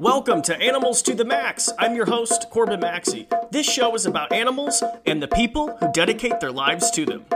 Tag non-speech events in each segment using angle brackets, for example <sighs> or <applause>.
Welcome to Animals to the Max. I'm your host, Corbin Maxey. This show is about animals and the people who dedicate their lives to them.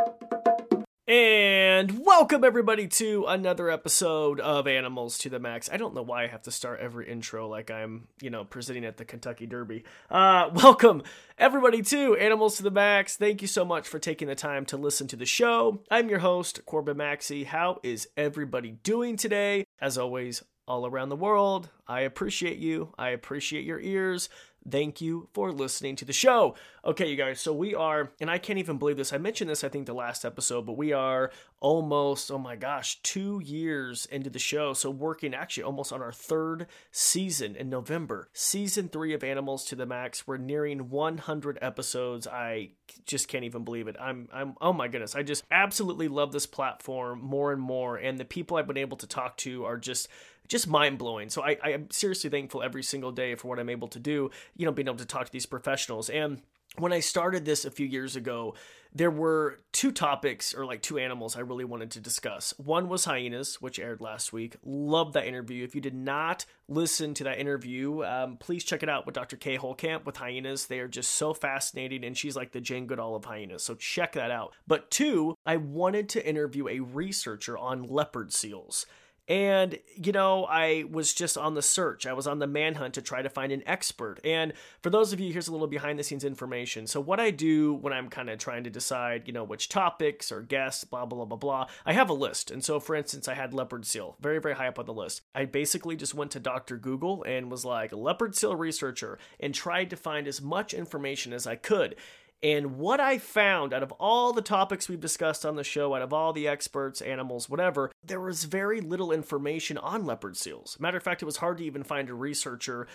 And welcome everybody to another episode of Animals to the Max. I don't know why I have to start every intro like I'm, you know, presenting at the Kentucky Derby. Uh, welcome everybody to Animals to the Max. Thank you so much for taking the time to listen to the show. I'm your host, Corbin Maxey. How is everybody doing today? As always, all around the world, I appreciate you. I appreciate your ears. Thank you for listening to the show. Okay, you guys, so we are, and I can't even believe this. I mentioned this, I think, the last episode, but we are almost, oh my gosh, two years into the show. So, working actually almost on our third season in November. Season three of Animals to the Max. We're nearing 100 episodes. I just can't even believe it. I'm, I'm, oh my goodness. I just absolutely love this platform more and more. And the people I've been able to talk to are just, just mind blowing. So I, I am seriously thankful every single day for what I'm able to do, you know, being able to talk to these professionals. And when I started this a few years ago, there were two topics or like two animals I really wanted to discuss. One was hyenas, which aired last week. Love that interview. If you did not listen to that interview, um, please check it out with Dr. Kay Holekamp with hyenas. They are just so fascinating, and she's like the Jane Goodall of hyenas. So check that out. But two, I wanted to interview a researcher on leopard seals. And, you know, I was just on the search. I was on the manhunt to try to find an expert. And for those of you, here's a little behind the scenes information. So, what I do when I'm kind of trying to decide, you know, which topics or guests, blah, blah, blah, blah, I have a list. And so, for instance, I had leopard seal, very, very high up on the list. I basically just went to Dr. Google and was like, leopard seal researcher, and tried to find as much information as I could. And what I found out of all the topics we've discussed on the show, out of all the experts, animals, whatever, there was very little information on leopard seals. Matter of fact, it was hard to even find a researcher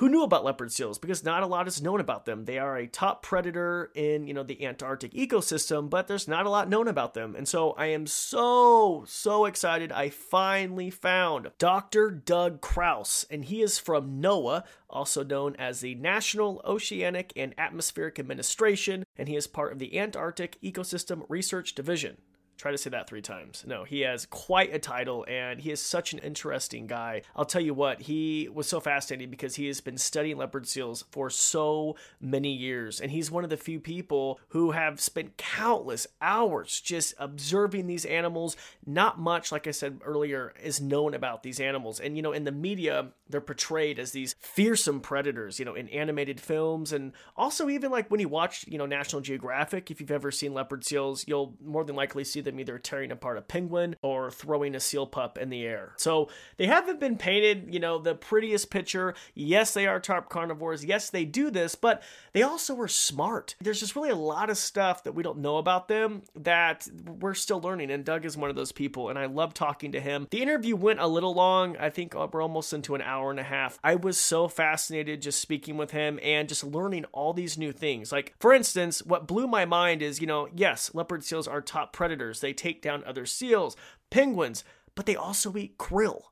who knew about leopard seals because not a lot is known about them. They are a top predator in, you know, the Antarctic ecosystem, but there's not a lot known about them. And so I am so so excited I finally found Dr. Doug Krause and he is from NOAA, also known as the National Oceanic and Atmospheric Administration, and he is part of the Antarctic Ecosystem Research Division. Try to say that three times. No, he has quite a title and he is such an interesting guy. I'll tell you what, he was so fascinating because he has been studying leopard seals for so many years. And he's one of the few people who have spent countless hours just observing these animals. Not much, like I said earlier, is known about these animals. And, you know, in the media, they're portrayed as these fearsome predators, you know, in animated films. And also, even like when you watch, you know, National Geographic, if you've ever seen leopard seals, you'll more than likely see them them either tearing apart a penguin or throwing a seal pup in the air. So they haven't been painted, you know, the prettiest picture. Yes, they are top carnivores. Yes, they do this, but they also are smart. There's just really a lot of stuff that we don't know about them that we're still learning. And Doug is one of those people, and I love talking to him. The interview went a little long. I think we're almost into an hour and a half. I was so fascinated just speaking with him and just learning all these new things. Like, for instance, what blew my mind is, you know, yes, leopard seals are top predators they take down other seals, penguins, but they also eat krill.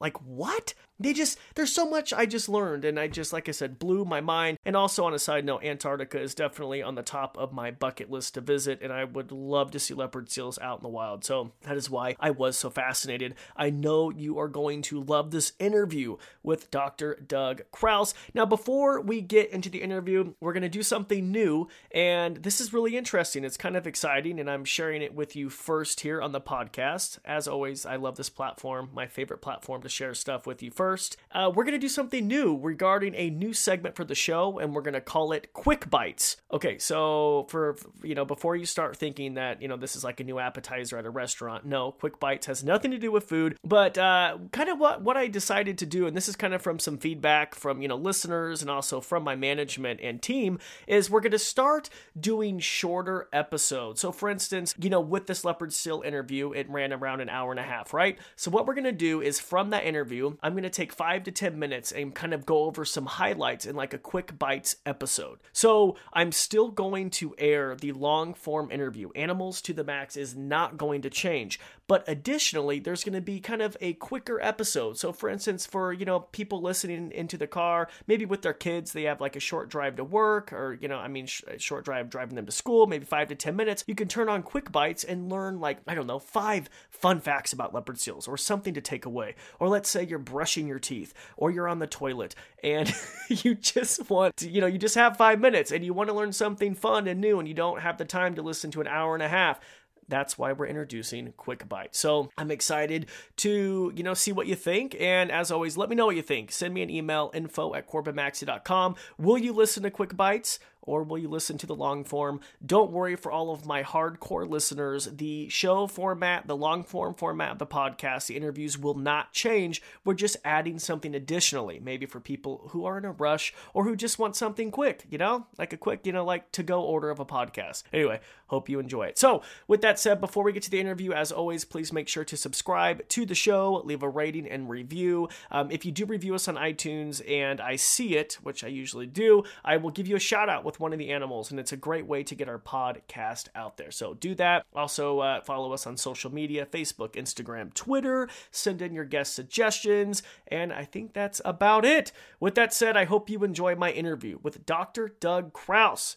Like, what? They just there's so much I just learned and I just like I said blew my mind. And also on a side note Antarctica is definitely on the top of my bucket list to visit and I would love to see leopard seals out in the wild. So that is why I was so fascinated. I know you are going to love this interview with Dr. Doug Krause. Now before we get into the interview we're going to do something new and this is really interesting. It's kind of exciting and I'm sharing it with you first here on the podcast. As always I love this platform my favorite platform to share stuff with you first first, uh, we're going to do something new regarding a new segment for the show, and we're going to call it Quick Bites. Okay, so for, you know, before you start thinking that, you know, this is like a new appetizer at a restaurant, no, Quick Bites has nothing to do with food, but uh, kind of what, what I decided to do, and this is kind of from some feedback from, you know, listeners and also from my management and team, is we're going to start doing shorter episodes. So, for instance, you know, with this leopard seal interview, it ran around an hour and a half, right? So, what we're going to do is from that interview, I'm going to take five to 10 minutes and kind of go over some highlights in like a quick bites episode. So I'm still going to air the long form interview. Animals to the Max is not going to change, But additionally, there's going to be kind of a quicker episode. So, for instance, for you know people listening into the car, maybe with their kids, they have like a short drive to work, or you know, I mean, sh- short drive driving them to school, maybe five to ten minutes. You can turn on Quick Bites and learn like I don't know five fun facts about leopard seals, or something to take away. Or let's say you're brushing your teeth, or you're on the toilet, and <laughs> you just want to, you know, you just have five minutes, and you want to learn something fun and new, and you don't have the time to listen to an hour and a half that's why we're introducing quick bite. So i'm excited to you know see what you think. And as always let me know what you think. Send me an email info at corbinmaxey.com will you listen to quick bites or will you listen to the long form? Don't worry for all of my hardcore listeners. The show format, the long form format of the podcast, the interviews will not change. We're just adding something additionally, maybe for people who are in a rush or who just want something quick, you know, like a quick, you know, like to go order of a podcast. Anyway, hope you enjoy it. So, with that said, before we get to the interview, as always, please make sure to subscribe to the show, leave a rating and review. Um, if you do review us on iTunes and I see it, which I usually do, I will give you a shout out with one of the animals, and it's a great way to get our podcast out there. So do that. Also, uh, follow us on social media Facebook, Instagram, Twitter. Send in your guest suggestions, and I think that's about it. With that said, I hope you enjoy my interview with Dr. Doug Krause.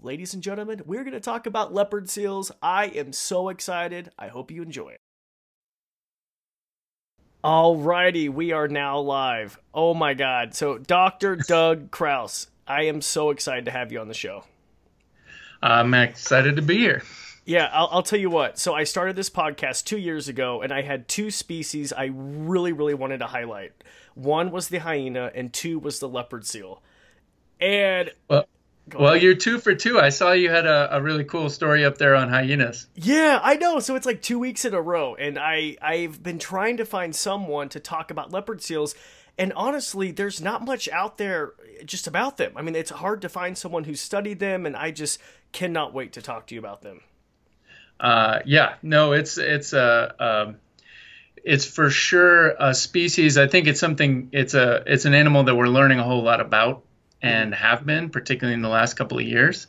Ladies and gentlemen, we're going to talk about leopard seals. I am so excited. I hope you enjoy it. Alrighty, we are now live. Oh my god. So, Dr. Doug Krause, I am so excited to have you on the show. I'm excited to be here. Yeah, I'll, I'll, tell you what. So I started this podcast two years ago, and I had two species I really, really wanted to highlight. One was the hyena, and two was the leopard seal. And well, well, you're two for two. I saw you had a, a really cool story up there on hyenas. Yeah, I know. So it's like two weeks in a row, and I I've been trying to find someone to talk about leopard seals and honestly, there's not much out there just about them. I mean, it's hard to find someone who studied them, and I just cannot wait to talk to you about them. Uh, yeah, no, it's it's a um, it's for sure a species. I think it's something. It's a it's an animal that we're learning a whole lot about and mm-hmm. have been, particularly in the last couple of years.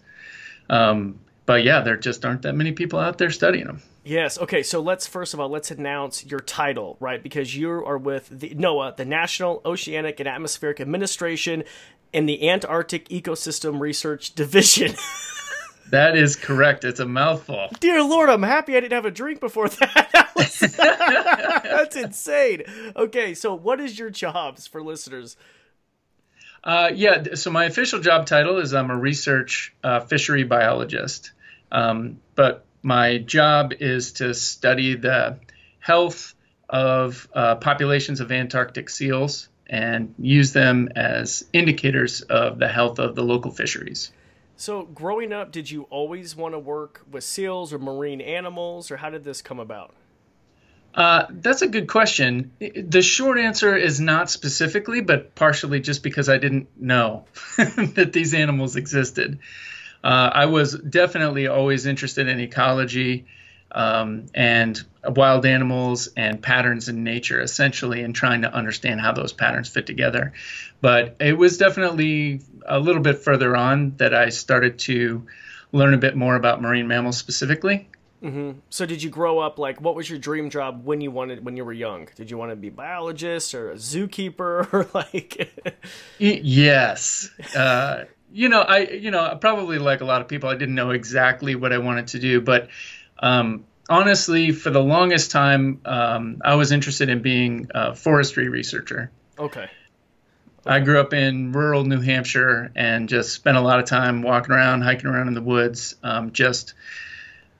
Um, but yeah, there just aren't that many people out there studying them. Yes. Okay. So let's first of all let's announce your title, right? Because you are with the NOAA, the National Oceanic and Atmospheric Administration, in the Antarctic Ecosystem Research Division. <laughs> that is correct. It's a mouthful. Dear Lord, I'm happy I didn't have a drink before <laughs> that. that was, <laughs> that's insane. Okay, so what is your jobs for listeners? Uh, yeah, so my official job title is I'm a research uh, fishery biologist. Um, but my job is to study the health of uh, populations of Antarctic seals and use them as indicators of the health of the local fisheries. So, growing up, did you always want to work with seals or marine animals, or how did this come about? Uh, that's a good question. The short answer is not specifically, but partially just because I didn't know <laughs> that these animals existed. Uh, I was definitely always interested in ecology um, and wild animals and patterns in nature, essentially, and trying to understand how those patterns fit together. But it was definitely a little bit further on that I started to learn a bit more about marine mammals specifically. Mm-hmm. So, did you grow up like? What was your dream job when you wanted when you were young? Did you want to be a biologist or a zookeeper <laughs> or like? yes, uh, you know, I you know probably like a lot of people, I didn't know exactly what I wanted to do, but um, honestly, for the longest time, um, I was interested in being a forestry researcher. Okay. okay. I grew up in rural New Hampshire and just spent a lot of time walking around, hiking around in the woods, um, just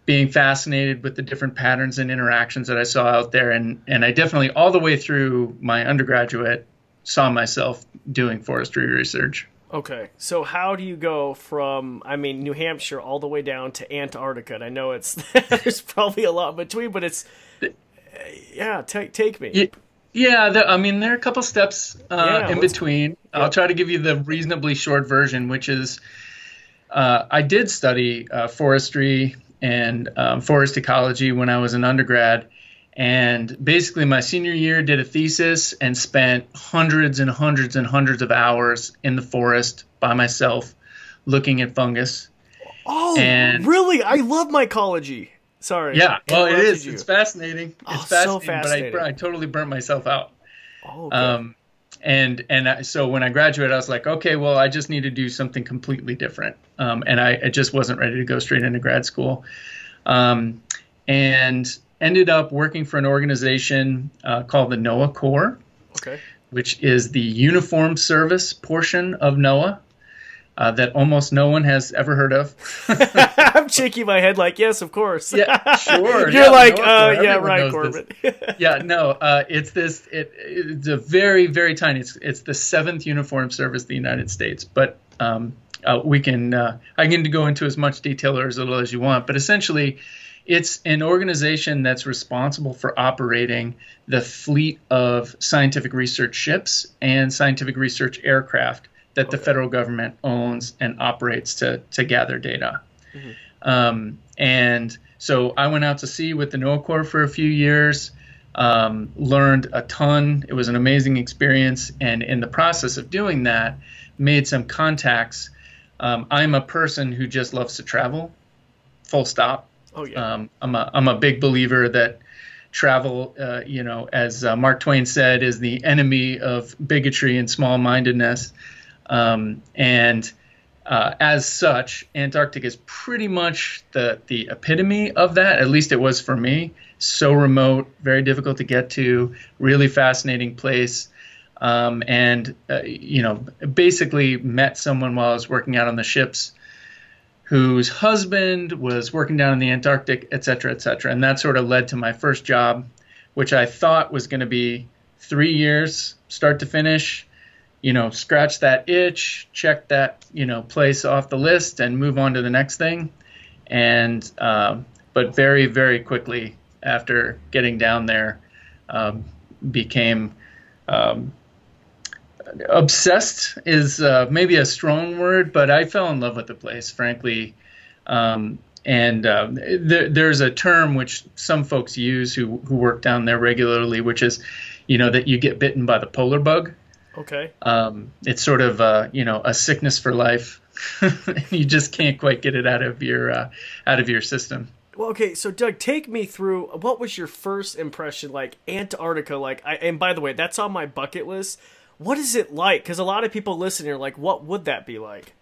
being fascinated with the different patterns and interactions that I saw out there. And, and I definitely, all the way through my undergraduate, saw myself doing forestry research. Okay, so how do you go from I mean New Hampshire all the way down to Antarctica? And I know it's <laughs> there's probably a lot in between, but it's yeah. Take take me. Yeah, the, I mean there are a couple steps uh, yeah, in between. I'll try to give you the reasonably short version, which is uh, I did study uh, forestry and um, forest ecology when I was an undergrad, and basically, my senior year, did a thesis and spent hundreds and hundreds and hundreds of hours in the forest by myself looking at fungus. Oh, and, really? I love mycology. Sorry. Yeah, well, it is. You. It's fascinating. It's oh, fascinating, so fascinating. But I, I totally burnt myself out. Oh, okay. Um, and and I, so when I graduated, I was like, okay, well, I just need to do something completely different. Um, and I, I, just wasn't ready to go straight into grad school. Um, and ended up working for an organization uh, called the NOAA Corps, okay. which is the uniform service portion of NOAA uh, that almost no one has ever heard of. <laughs> I'm <laughs> shaking my head like, yes, of course. Yeah, sure. <laughs> You're yeah, like, uh, yeah, right, Corbin. yeah, no, uh, it's this. It, it's a very, very tiny. It's it's the seventh uniform service of the United States, but um, uh, we can uh, I can go into as much detail or as little as you want, but essentially. It's an organization that's responsible for operating the fleet of scientific research ships and scientific research aircraft that okay. the federal government owns and operates to to gather data. Mm-hmm. Um, and so I went out to sea with the NOAA Corps for a few years, um, learned a ton. It was an amazing experience, and in the process of doing that, made some contacts. Um, I'm a person who just loves to travel, full stop. Oh yeah. Um, I'm a I'm a big believer that travel, uh, you know, as uh, Mark Twain said, is the enemy of bigotry and small-mindedness. Um, and uh, as such, Antarctica is pretty much the the epitome of that. At least it was for me. So remote, very difficult to get to, really fascinating place. Um, and uh, you know, basically met someone while I was working out on the ships, whose husband was working down in the Antarctic, et cetera, et cetera. And that sort of led to my first job, which I thought was going to be three years, start to finish you know, scratch that itch, check that, you know, place off the list and move on to the next thing. And, uh, but very, very quickly after getting down there, um, became um, obsessed is uh, maybe a strong word, but I fell in love with the place, frankly. Um, and uh, there, there's a term which some folks use who, who work down there regularly, which is, you know, that you get bitten by the polar bug. Okay. Um, it's sort of uh, you know a sickness for life. <laughs> you just can't quite get it out of your uh, out of your system. Well, okay, so Doug, take me through what was your first impression like Antarctica? Like, I, and by the way, that's on my bucket list. What is it like? Because a lot of people listening are like, what would that be like?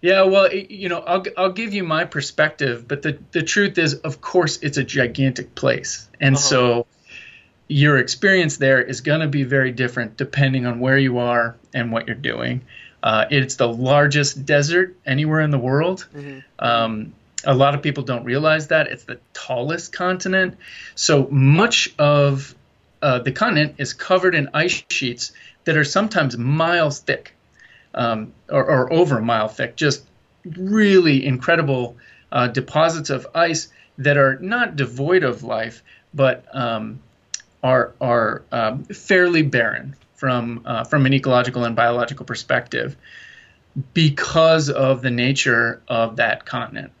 Yeah, well, you know, I'll I'll give you my perspective, but the the truth is, of course, it's a gigantic place, and uh-huh. so your experience there is going to be very different depending on where you are and what you're doing. Uh, it's the largest desert anywhere in the world. Mm-hmm. Um, a lot of people don't realize that it's the tallest continent. So much of uh, the continent is covered in ice sheets that are sometimes miles thick, um, or, or, over a mile thick. Just really incredible uh, deposits of ice that are not devoid of life, but um, are are um, fairly barren from uh, from an ecological and biological perspective because of the nature of that continent.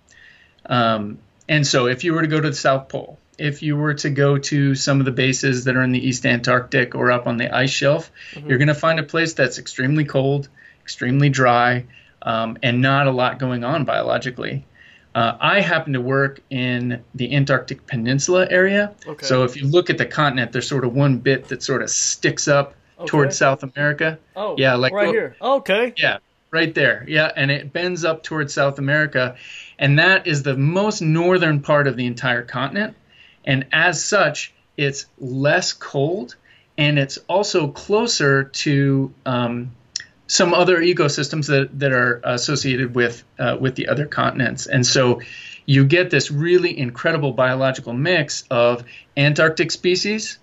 Um, and so, if you were to go to the South Pole, if you were to go to some of the bases that are in the East Antarctic or up on the ice shelf, mm-hmm. you're going to find a place that's extremely cold, extremely dry, um, and not a lot going on biologically. Uh, I happen to work in the Antarctic Peninsula area. Okay. So if you look at the continent, there's sort of one bit that sort of sticks up okay. towards South America. Oh, yeah, like right oh, here. Okay. Yeah, right there. Yeah, and it bends up towards South America, and that is the most northern part of the entire continent. And as such, it's less cold, and it's also closer to um, some other ecosystems that, that are associated with uh, with the other continents. And so you get this really incredible biological mix of Antarctic species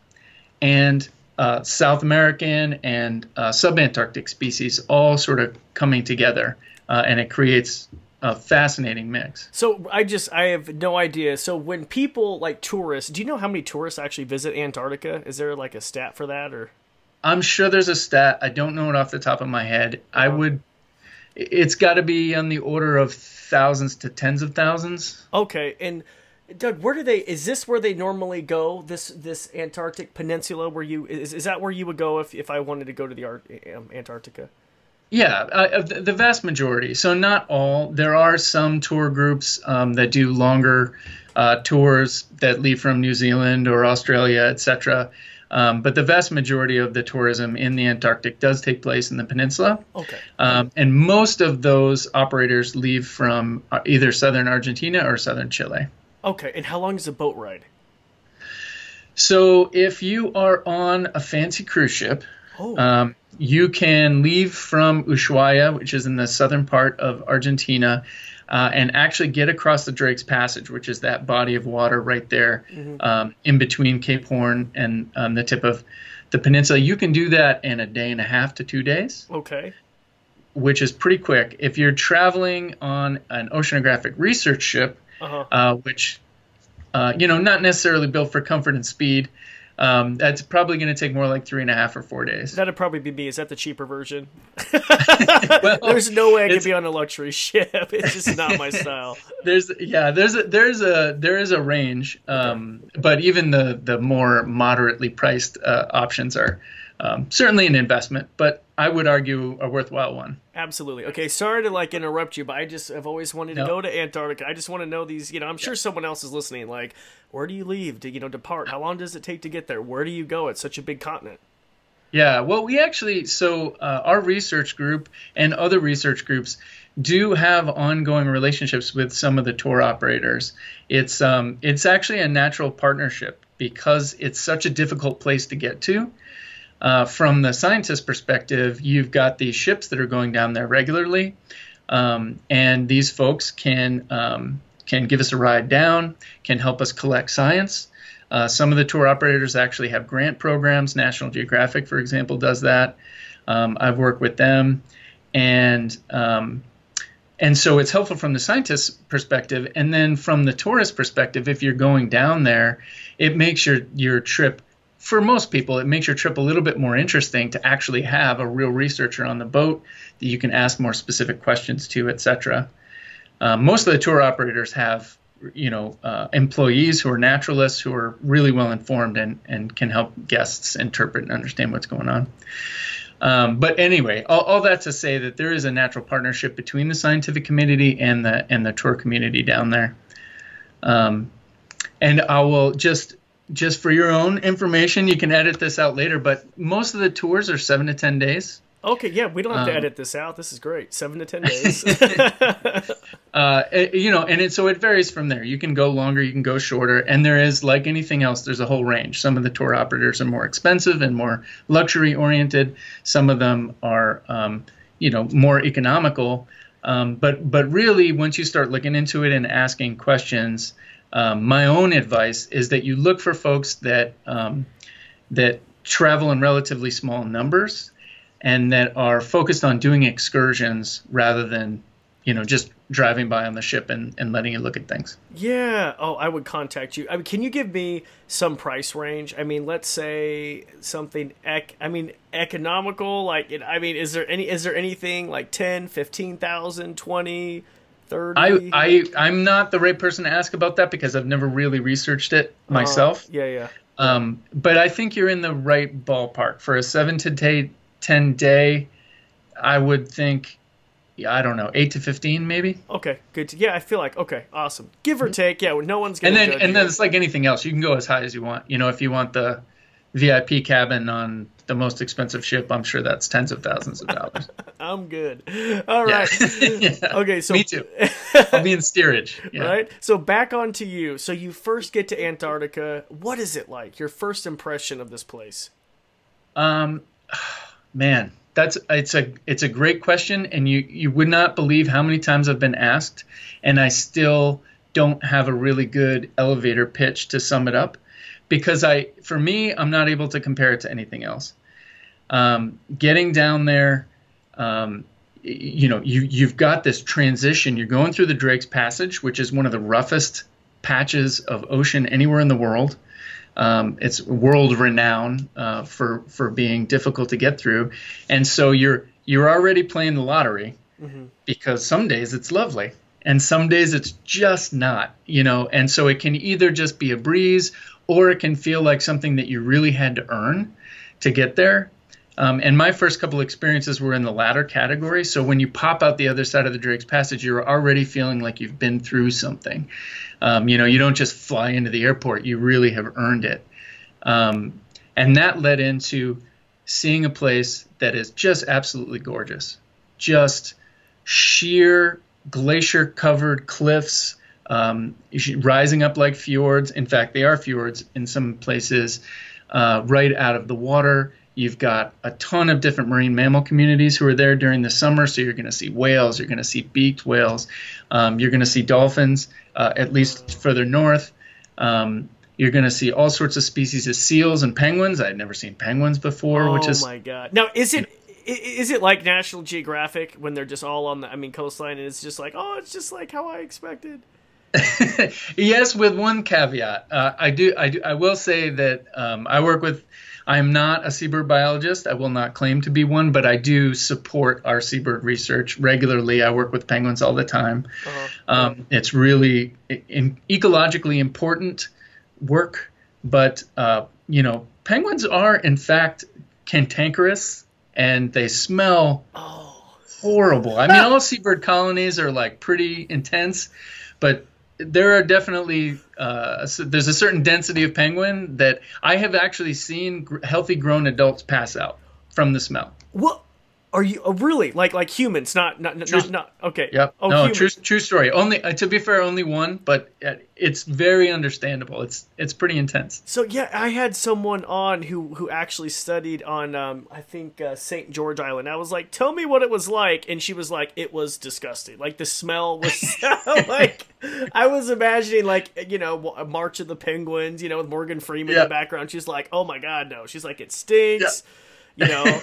and uh, South American and uh, subantarctic species all sort of coming together, uh, and it creates a fascinating mix. So I just I have no idea. So when people like tourists, do you know how many tourists actually visit Antarctica? Is there like a stat for that or? I'm sure there's a stat. I don't know it off the top of my head. I would. It's got to be on the order of thousands to tens of thousands. Okay, and Doug, where do they? Is this where they normally go? This this Antarctic Peninsula, where you is is that where you would go if if I wanted to go to the Art, um, Antarctica? Yeah, uh, the vast majority. So not all. There are some tour groups um, that do longer uh, tours that leave from New Zealand or Australia, etc. Um, but the vast majority of the tourism in the Antarctic does take place in the peninsula. Okay. Um, and most of those operators leave from uh, either southern Argentina or southern Chile. Okay. And how long is a boat ride? So if you are on a fancy cruise ship, Oh. um, you can leave from Ushuaia, which is in the southern part of Argentina, uh, and actually get across the Drake's Passage, which is that body of water right there um, in between Cape Horn and um, the tip of the peninsula. You can do that in a day and a half to two days, okay. which is pretty quick. If you're traveling on an oceanographic research ship, Uh-huh. uh, which uh, you know, not necessarily built for comfort and speed. Um, that's probably going to take more like three and a half or four days. That'd probably be me. Is that the cheaper version? Well, <laughs> <laughs> There's no way I could be on a luxury ship. <laughs> It's just not my style. there's yeah, there's a there's a there is a range, um, but even the the more moderately priced uh, options are um, certainly an investment, but I would argue a worthwhile one. Absolutely. Okay, sorry to like interrupt you, but I just have always wanted to No. go to Antarctica. I just want to know these, you know, I'm sure someone else is listening like, where do you leave to, you know, depart? How long does it take to get there? Where do you go? It's such a big continent. Yeah, well, we actually, so uh, our research group and other research groups do have ongoing relationships with some of the tour operators. It's um, it's actually a natural partnership because it's such a difficult place to get to. Uh, from the scientist perspective, you've got these ships that are going down there regularly, um, and these folks can um, can give us a ride down, can help us collect science. Uh, some of the tour operators actually have grant programs. National Geographic, for example, does that. Um, I've worked with them, and um, and so it's helpful from the scientist's perspective, and then from the tourist perspective, if you're going down there, it makes your your trip. For most people, it makes your trip a little bit more interesting to actually have a real researcher on the boat that you can ask more specific questions to, etc. Um, most of the tour operators have you know uh, employees who are naturalists who are really well informed and, and can help guests interpret and understand what's going on um, but anyway all, all that to say that there is a natural partnership between the scientific community and the and the tour community down there um, and i will just just for your own information you can edit this out later but most of the tours are seven to ten days Okay, yeah, we don't have to Um, edit this out. This is great. Seven to ten <laughs> days. <laughs> <laughs> uh, it- you know, and it, so it varies from there. You can go longer, you can go shorter, and there is like anything else. There's a whole range. Some of the tour operators are more expensive and more luxury oriented. Some of them are, um, you know, more economical. Um, but but really, once you start looking into it and asking questions, um, my own advice is that you look for folks that um, that travel in relatively small numbers and that are focused on doing excursions rather than you know just driving by on the ship and, and letting you look at things yeah. Oh, I would contact you. I mean, can you give me some price range? I mean, let's say something. Ec- I mean, economical. Like, it, I mean, is there any? Is there anything like 10, 15,000, 20, 30? I, I i'm not the right person to ask about that because i've never really researched it Uh, myself yeah, yeah. um, but i think you're in the right ballpark for a 7 to ta- 10 day i would think yeah, i don't know 8 to 15 maybe Okay, good. To, yeah, I feel like okay, awesome. Give or take. Yeah, no one's gonna. Mm-hmm. and then and you. then it's like anything else you can go as high as you want you know if you want the vip cabin on the most expensive ship i'm sure that's tens of thousands of dollars <laughs> I'm good. All right. Yeah. <laughs> Yeah. Okay, so Me too. <laughs> I'll be in steerage. Yeah. right? So back on to you. So you first get to Antarctica. What is it like? Your first impression of this place? Um, <sighs> man, that's it's a it's a great question, and you you would not believe how many times I've been asked, and I still don't have a really good elevator pitch to sum it up, because I for me I'm not able to compare it to anything else. Um, getting down there. Um, you know, you you've got this transition. You're going through the Drake's Passage, which is one of the roughest patches of ocean anywhere in the world. Um, it's world renowned uh, for for being difficult to get through, and so you're you're already playing the lottery because some days it's lovely and some days it's just not, you know. And so it can either just be a breeze or it can feel like something that you really had to earn to get there. Um, and my first couple experiences were in the latter category. So when you pop out the other side of the Drake's Passage, you're already feeling like you've been through something. Um, you know, you don't just fly into the airport; you really have earned it. Um, and that led into seeing a place that is just absolutely gorgeous, just sheer glacier-covered cliffs. Um, rising up like fjords. In fact, they are fjords in some places, uh, right out of the water You've got a ton of different marine mammal communities who are there during the summer. So you're going to see whales, you're going to see beaked whales, um, you're going to see dolphins, uh, at least further north. Um, you're going to see all sorts of species of seals and penguins. I'd never seen penguins before, oh which is. Oh my god! Now, is it is it like National Geographic when they're just all on the I mean coastline and it's just like oh it's just like how I expected. <laughs> yes, with one caveat. Uh, I do I do I will say that um, I work with I am not a seabird biologist. I will not claim to be one, but I do support our seabird research regularly. I work with penguins all the time. Uh-huh. Um, it's really in, ecologically important work, but uh, you know, penguins are in fact cantankerous and they smell oh. horrible. I mean, all seabird colonies are like pretty intense, but there are definitely uh, there's a certain density of penguin that I have actually seen healthy grown adults pass out from the smell. What? Are you oh, really like like humans? Not not true, not, not okay. Yep. Oh, no, true true story. Only uh, to be fair, only one, but uh, it's very understandable. It's it's pretty intense. So yeah, I had someone on who who actually studied on um, I think uh, St. George Island. I was like, tell me what it was like, and she was like, it was disgusting. Like the smell was <laughs> <laughs> like I was imagining like you know March of the Penguins, you know, with Morgan Freeman in the background. She's like, oh my god, no. She's like, it stinks you know?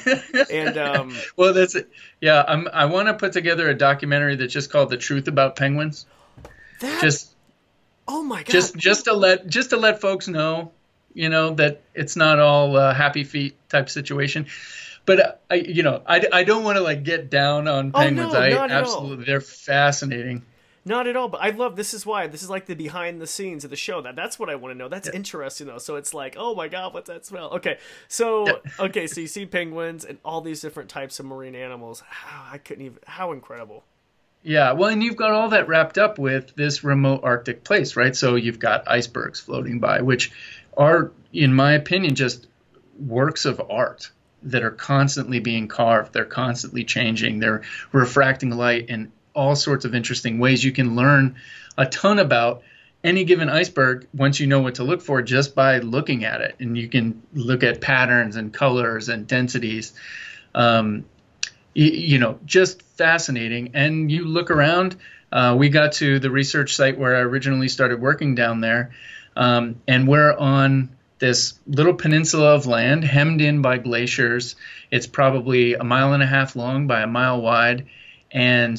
And <laughs> um well that's it yeah i'm i want to put together a documentary that's just called the truth about penguins. That, just oh my god. just just to let just to let folks know you know that it's not all uh, happy feet type situation. But uh, I, you know, I, I don't want to like get down on penguins. Oh, no, I absolutely, they're fascinating. Not at all, but I love this is why this is like the behind the scenes of the show. That that's what I want to know. That's yeah. interesting though. So it's like, oh my god, what's that smell? Okay, so yeah. okay, so you see penguins and all these different types of marine animals. How I couldn't even how incredible. Yeah, well, and you've got all that wrapped up with this remote Arctic place, right? So you've got icebergs floating by, which are, in my opinion, just works of art that are constantly being carved. They're constantly changing. They're refracting light in all sorts of interesting ways. You can learn a ton about any given iceberg once you know what to look for just by looking at it. And you can look at patterns and colors and densities. Um, you, you, know, just fascinating. And you look around. Uh, we got to the research site where I originally started working down there, um, and we're on this little peninsula of land hemmed in by glaciers. It's probably a mile and a half long by a mile wide, and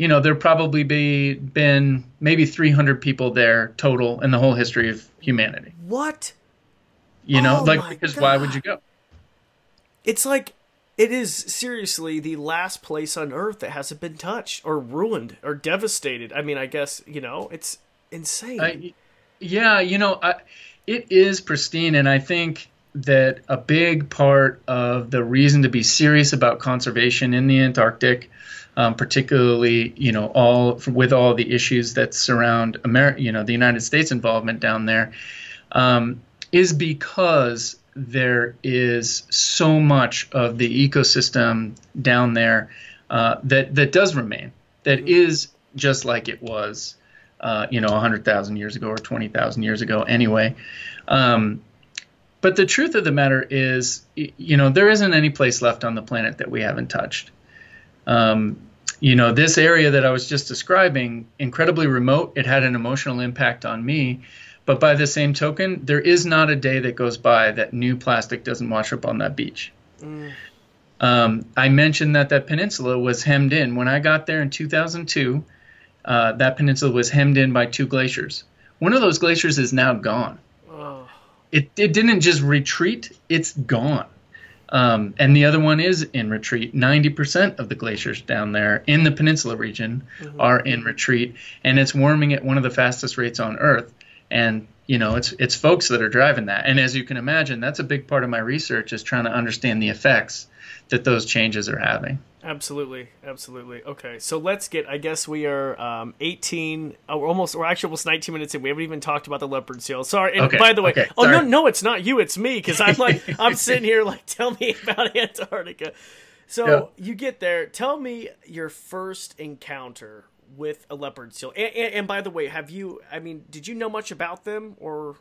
you know, there probably be been maybe 300 people there total in the whole history of humanity. What? You know, oh like because God. why would you go? It's like it is seriously the last place on earth that hasn't been touched or ruined or devastated. I mean, I guess, you know, it's insane. I, yeah, you know, I, it is pristine and I think that a big part of the reason to be serious about conservation in the Antarctic um, particularly you know all with all the issues that surround America, you know the United States involvement down there, um, is because there is so much of the ecosystem down there uh, that that does remain, that mm-hmm. just like it was, uh, you know, 100,000 years ago or 20,000 years ago. Anyway. Um, but the truth of the matter is, you know, there isn't any place left on the planet that we haven't touched. Um, you know, this area that I was just describing, incredibly remote, it had an emotional impact on me. But by the same token, there is not a day that goes by that new plastic doesn't wash up on that beach. Mm. Um, I mentioned that that peninsula was hemmed in. When I got there in 2002, uh, that peninsula was hemmed in by two glaciers. One of those glaciers is now gone. Oh. It, it didn't just retreat, it's gone. Um, and the other one is in retreat. 90% of the glaciers down there in the peninsula region mm-hmm. are in retreat, and it's warming at one of the fastest rates on Earth. And you know, it's it's folks that are driving that. And as you can imagine, that's a big part of my research is trying to understand the effects that those changes are having. Absolutely, absolutely. Okay, so let's get. I guess we are um, 18. Oh, we're almost. We're actually almost 19 minutes in. We haven't even talked about the leopard seal. Sorry. And Okay, by the way, okay, oh no, no, it's not you. It's me because I'm like <laughs> I'm sitting here like, tell me about <laughs> Antarctica. So you get there. Tell me your first encounter with a leopard seal. And, and, and by the way, have you? I mean, did you know much about them or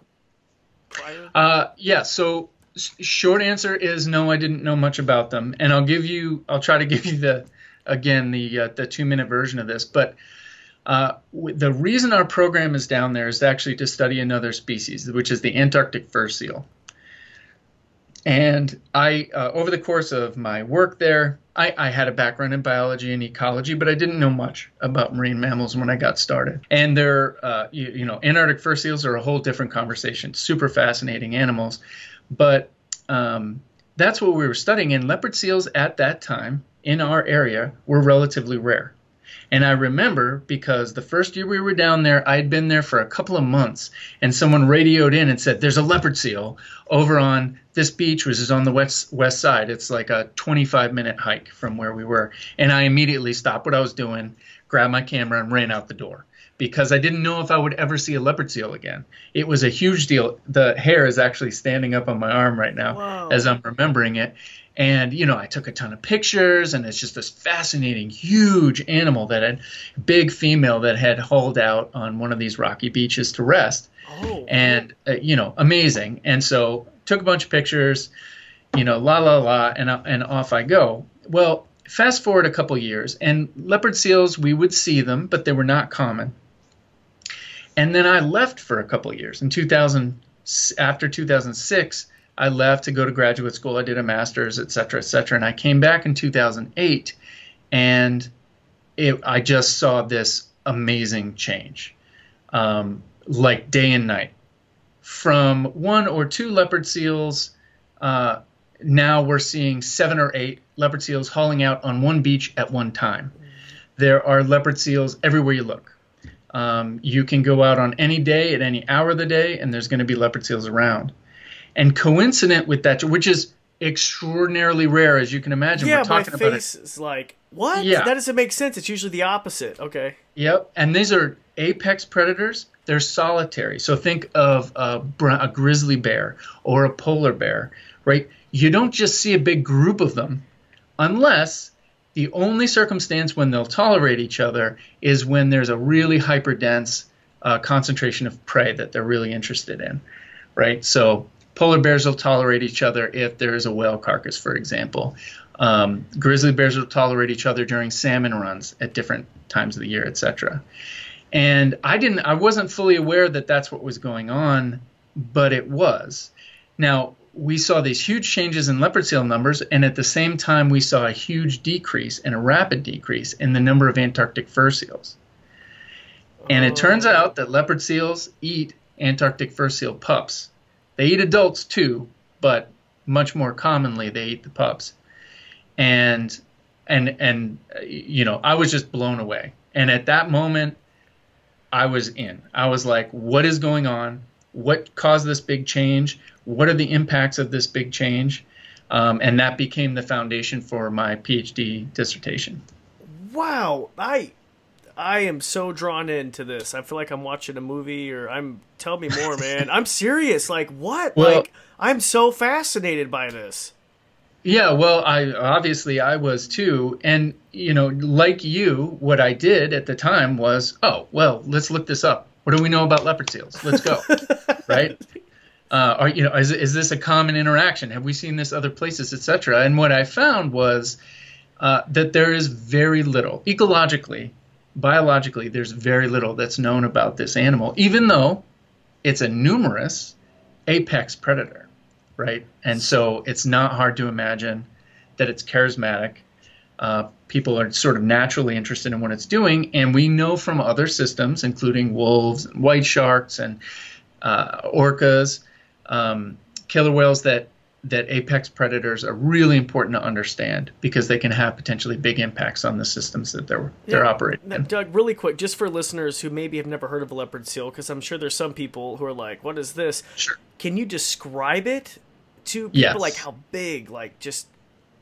prior? Uh, yeah. So short answer is no. I didn't know much about them, and I'll give you. I'll try to give you the again the uh, the two minute version of this, but. Uh, the reason our program is down there is actually to study another species, which is the Antarctic fur seal. And I, uh, over the course of my work there, I, I had a background in biology and ecology, but I didn't know much about marine mammals when I got started. And they're, uh, you, you know, Antarctic fur seals are a whole different conversation. Super fascinating animals, but um, that's what we were studying. And leopard seals at that time in our area were relatively rare. And I remember because the first year we were down there, I'd been there for a couple of months, and someone radioed in and said, "There's a leopard seal over on this beach, which is on the west west side. It's like a 25 minute hike from where we were." And I immediately stopped what I was doing, grabbed my camera, and ran out the door because I didn't know if I would ever see a leopard seal again. It was a huge deal. The hair is actually standing up on my arm right now Whoa. as I'm remembering it. And you know, I took a ton of pictures, and it's just this fascinating, huge animal that had big female that had hauled out on one of these rocky beaches to rest, Oh, and uh, you know, amazing. And so took a bunch of pictures, you know, la la la, and uh, and off I go. Well, fast forward a couple years, and leopard seals we would see them, but they were not common. And then I left for a couple years. In 2000, after 2006, I left to go to graduate school. I did a master's, et cetera, et cetera. And I came back in 2008, and it, I just saw this amazing change, um, like day and night. From one or two leopard seals, uh, now we're seeing seven or eight leopard seals hauling out on one beach at one time. There are leopard seals everywhere you look. Um, you can go out on any day at any hour of the day, and there's going to be leopard seals around. And coincident with that, which is extraordinarily rare, as you can imagine, yeah, we're my talking about it. face is like, what? Yeah. That doesn't make sense. It's usually the opposite. Okay. Yep, and these are apex predators. They're solitary. So think of a, a grizzly bear or a polar bear, right? You don't just see a big group of them unless the only circumstance when they'll tolerate each other is when there's a really hyperdense uh, concentration of prey that they're really interested in, right? So polar bears will tolerate each other if there is a whale carcass, for example. Um, grizzly bears will tolerate each other during salmon runs at different times of the year, etc. And I didn't, I wasn't fully aware that that's what was going on, but it was. Now we saw these huge changes in leopard seal numbers, and at the same time we saw a huge decrease and a rapid decrease in the number of Antarctic fur seals. And it turns Oh. out that leopard seals eat Antarctic fur seal pups. They eat adults too, but much more commonly they eat the pups. And and and you know, I was just blown away. And at that moment I was in. I was like, what is going on? What caused this big change? What are the impacts of this big change? Um, and that became the foundation for my PhD dissertation. Wow, I I am so drawn into this. I feel like I'm watching a movie or I'm tell me more, <laughs> man. I'm serious. Like what? Well- like I'm so fascinated by this. Yeah, well, I obviously I was too, and you know, like you, what I did at the time was, oh, well, let's look this up. What do we know about leopard seals? Let's go, <laughs> right? Uh, are you know, is is this a common interaction? Have we seen this other places, etc.? And what I found was uh, that there is very little ecologically, biologically. There's very little that's known about this animal, even though it's a numerous apex predator right? And so it's not hard to imagine that it's charismatic. Uh, people are sort of naturally interested in what it's doing, and we know from other systems, including wolves, and white sharks, and uh, orcas, um, killer whales, that that apex predators are really important to understand because they can have potentially big impacts on the systems that they're they're Yeah. operating in. Doug, really quick, just for listeners who maybe have never heard of a leopard seal, because I'm sure there's some people who are like, "What is this?" Sure. Can you describe it to people? Yes. Like how big? Like just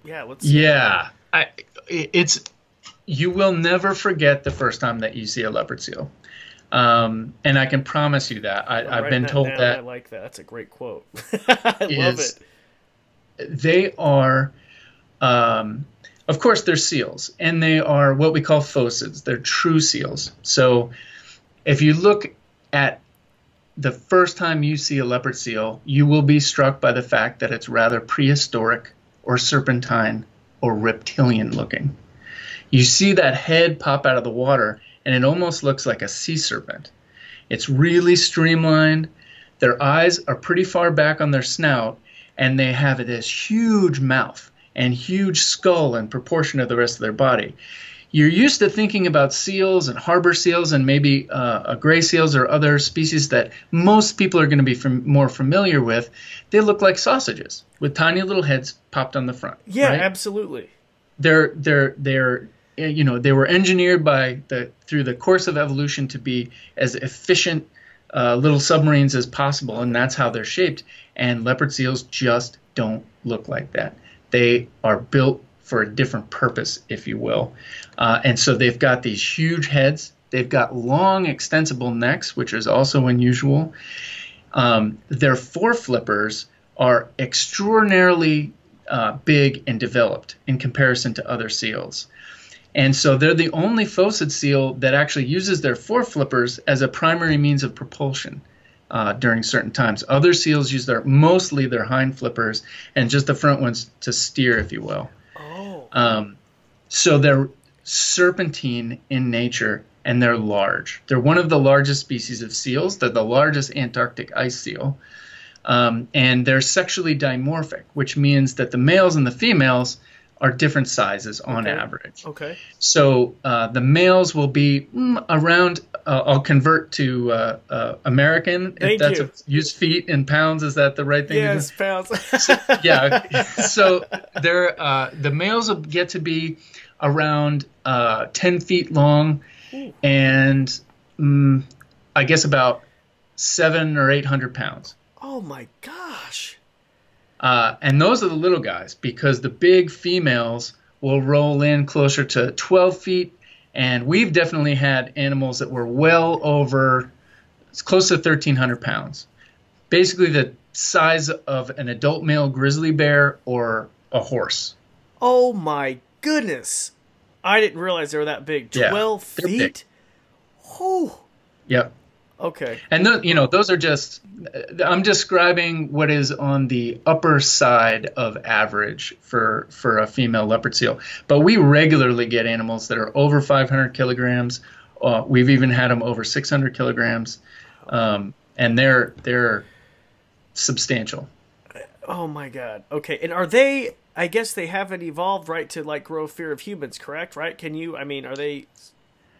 yeah. Let's Yeah, I, it's you will never forget the first time that you see a leopard seal, um, and I can promise you that. I, writing been told down. I like that. That's a great quote. <laughs> I love it. they are, um, of course, they're seals, and they are what we call phocids. They're true seals. So, if you look at the first time you see a leopard seal, you will be struck by the fact that it's rather prehistoric or serpentine or reptilian looking. You see that head pop out of the water, and it almost looks like a sea serpent. It's really streamlined. Their eyes are pretty far back on their snout, and they have this huge mouth and huge skull in proportion to the rest of their body. You're used to thinking about seals and harbor seals and maybe uh, uh, gray seals or other species that most people are going to be fam- more familiar with. They look like sausages with tiny little heads popped on the front. Yeah, right? absolutely. they're they're they're uh, you know they were engineered by the through the course of evolution to be as efficient uh, little submarines as possible and that's how they're shaped and leopard seals just don't look like that they are built for a different purpose if you will uh, and so they've got these huge heads they've got long extensible necks which is also unusual um, their foreflippers are extraordinarily uh, big and developed in comparison to other seals. And so they're the only phocid seal that actually uses their foreflippers as a primary means of propulsion uh, during certain times. Other seals use their mostly their hind flippers and just the front ones to steer, if you will. Um, so they're serpentine in nature and they're large. They're one of the largest species of seals. They're the largest Antarctic ice seal. Um, and they're sexually dimorphic, which means that the males and the females are different sizes on Okay. average. okay. So uh, the males will be mm, around. Uh, I'll convert to uh, uh, American. Thank if that's you. A, use feet and pounds. Is that the right thing? to do? Yes, pounds. <laughs> yeah. So they're uh, the males will get to be around uh, ten feet long, and mm, I guess about seven or eight hundred pounds. Oh my gosh. Uh, and those are the little guys because the big females will roll in closer to 12 feet. And we've definitely had animals that were well over, it's close to 1,300 pounds. Basically, the size of an adult male grizzly bear or a horse. Oh my goodness. I didn't realize they were that big. Yeah, 12 they're big. feet? Oh, Yep. Okay. And th- you know, those are just. I'm describing what is on the upper side of average for for a female leopard seal. But we regularly get animals that are over 500 kilograms. Uh, we've even had them over 600 kilograms, um, and they're they're substantial. Oh my god. Okay. And are they I guess they haven't evolved right to like grow fear of humans, correct? Right? Can you I mean, are they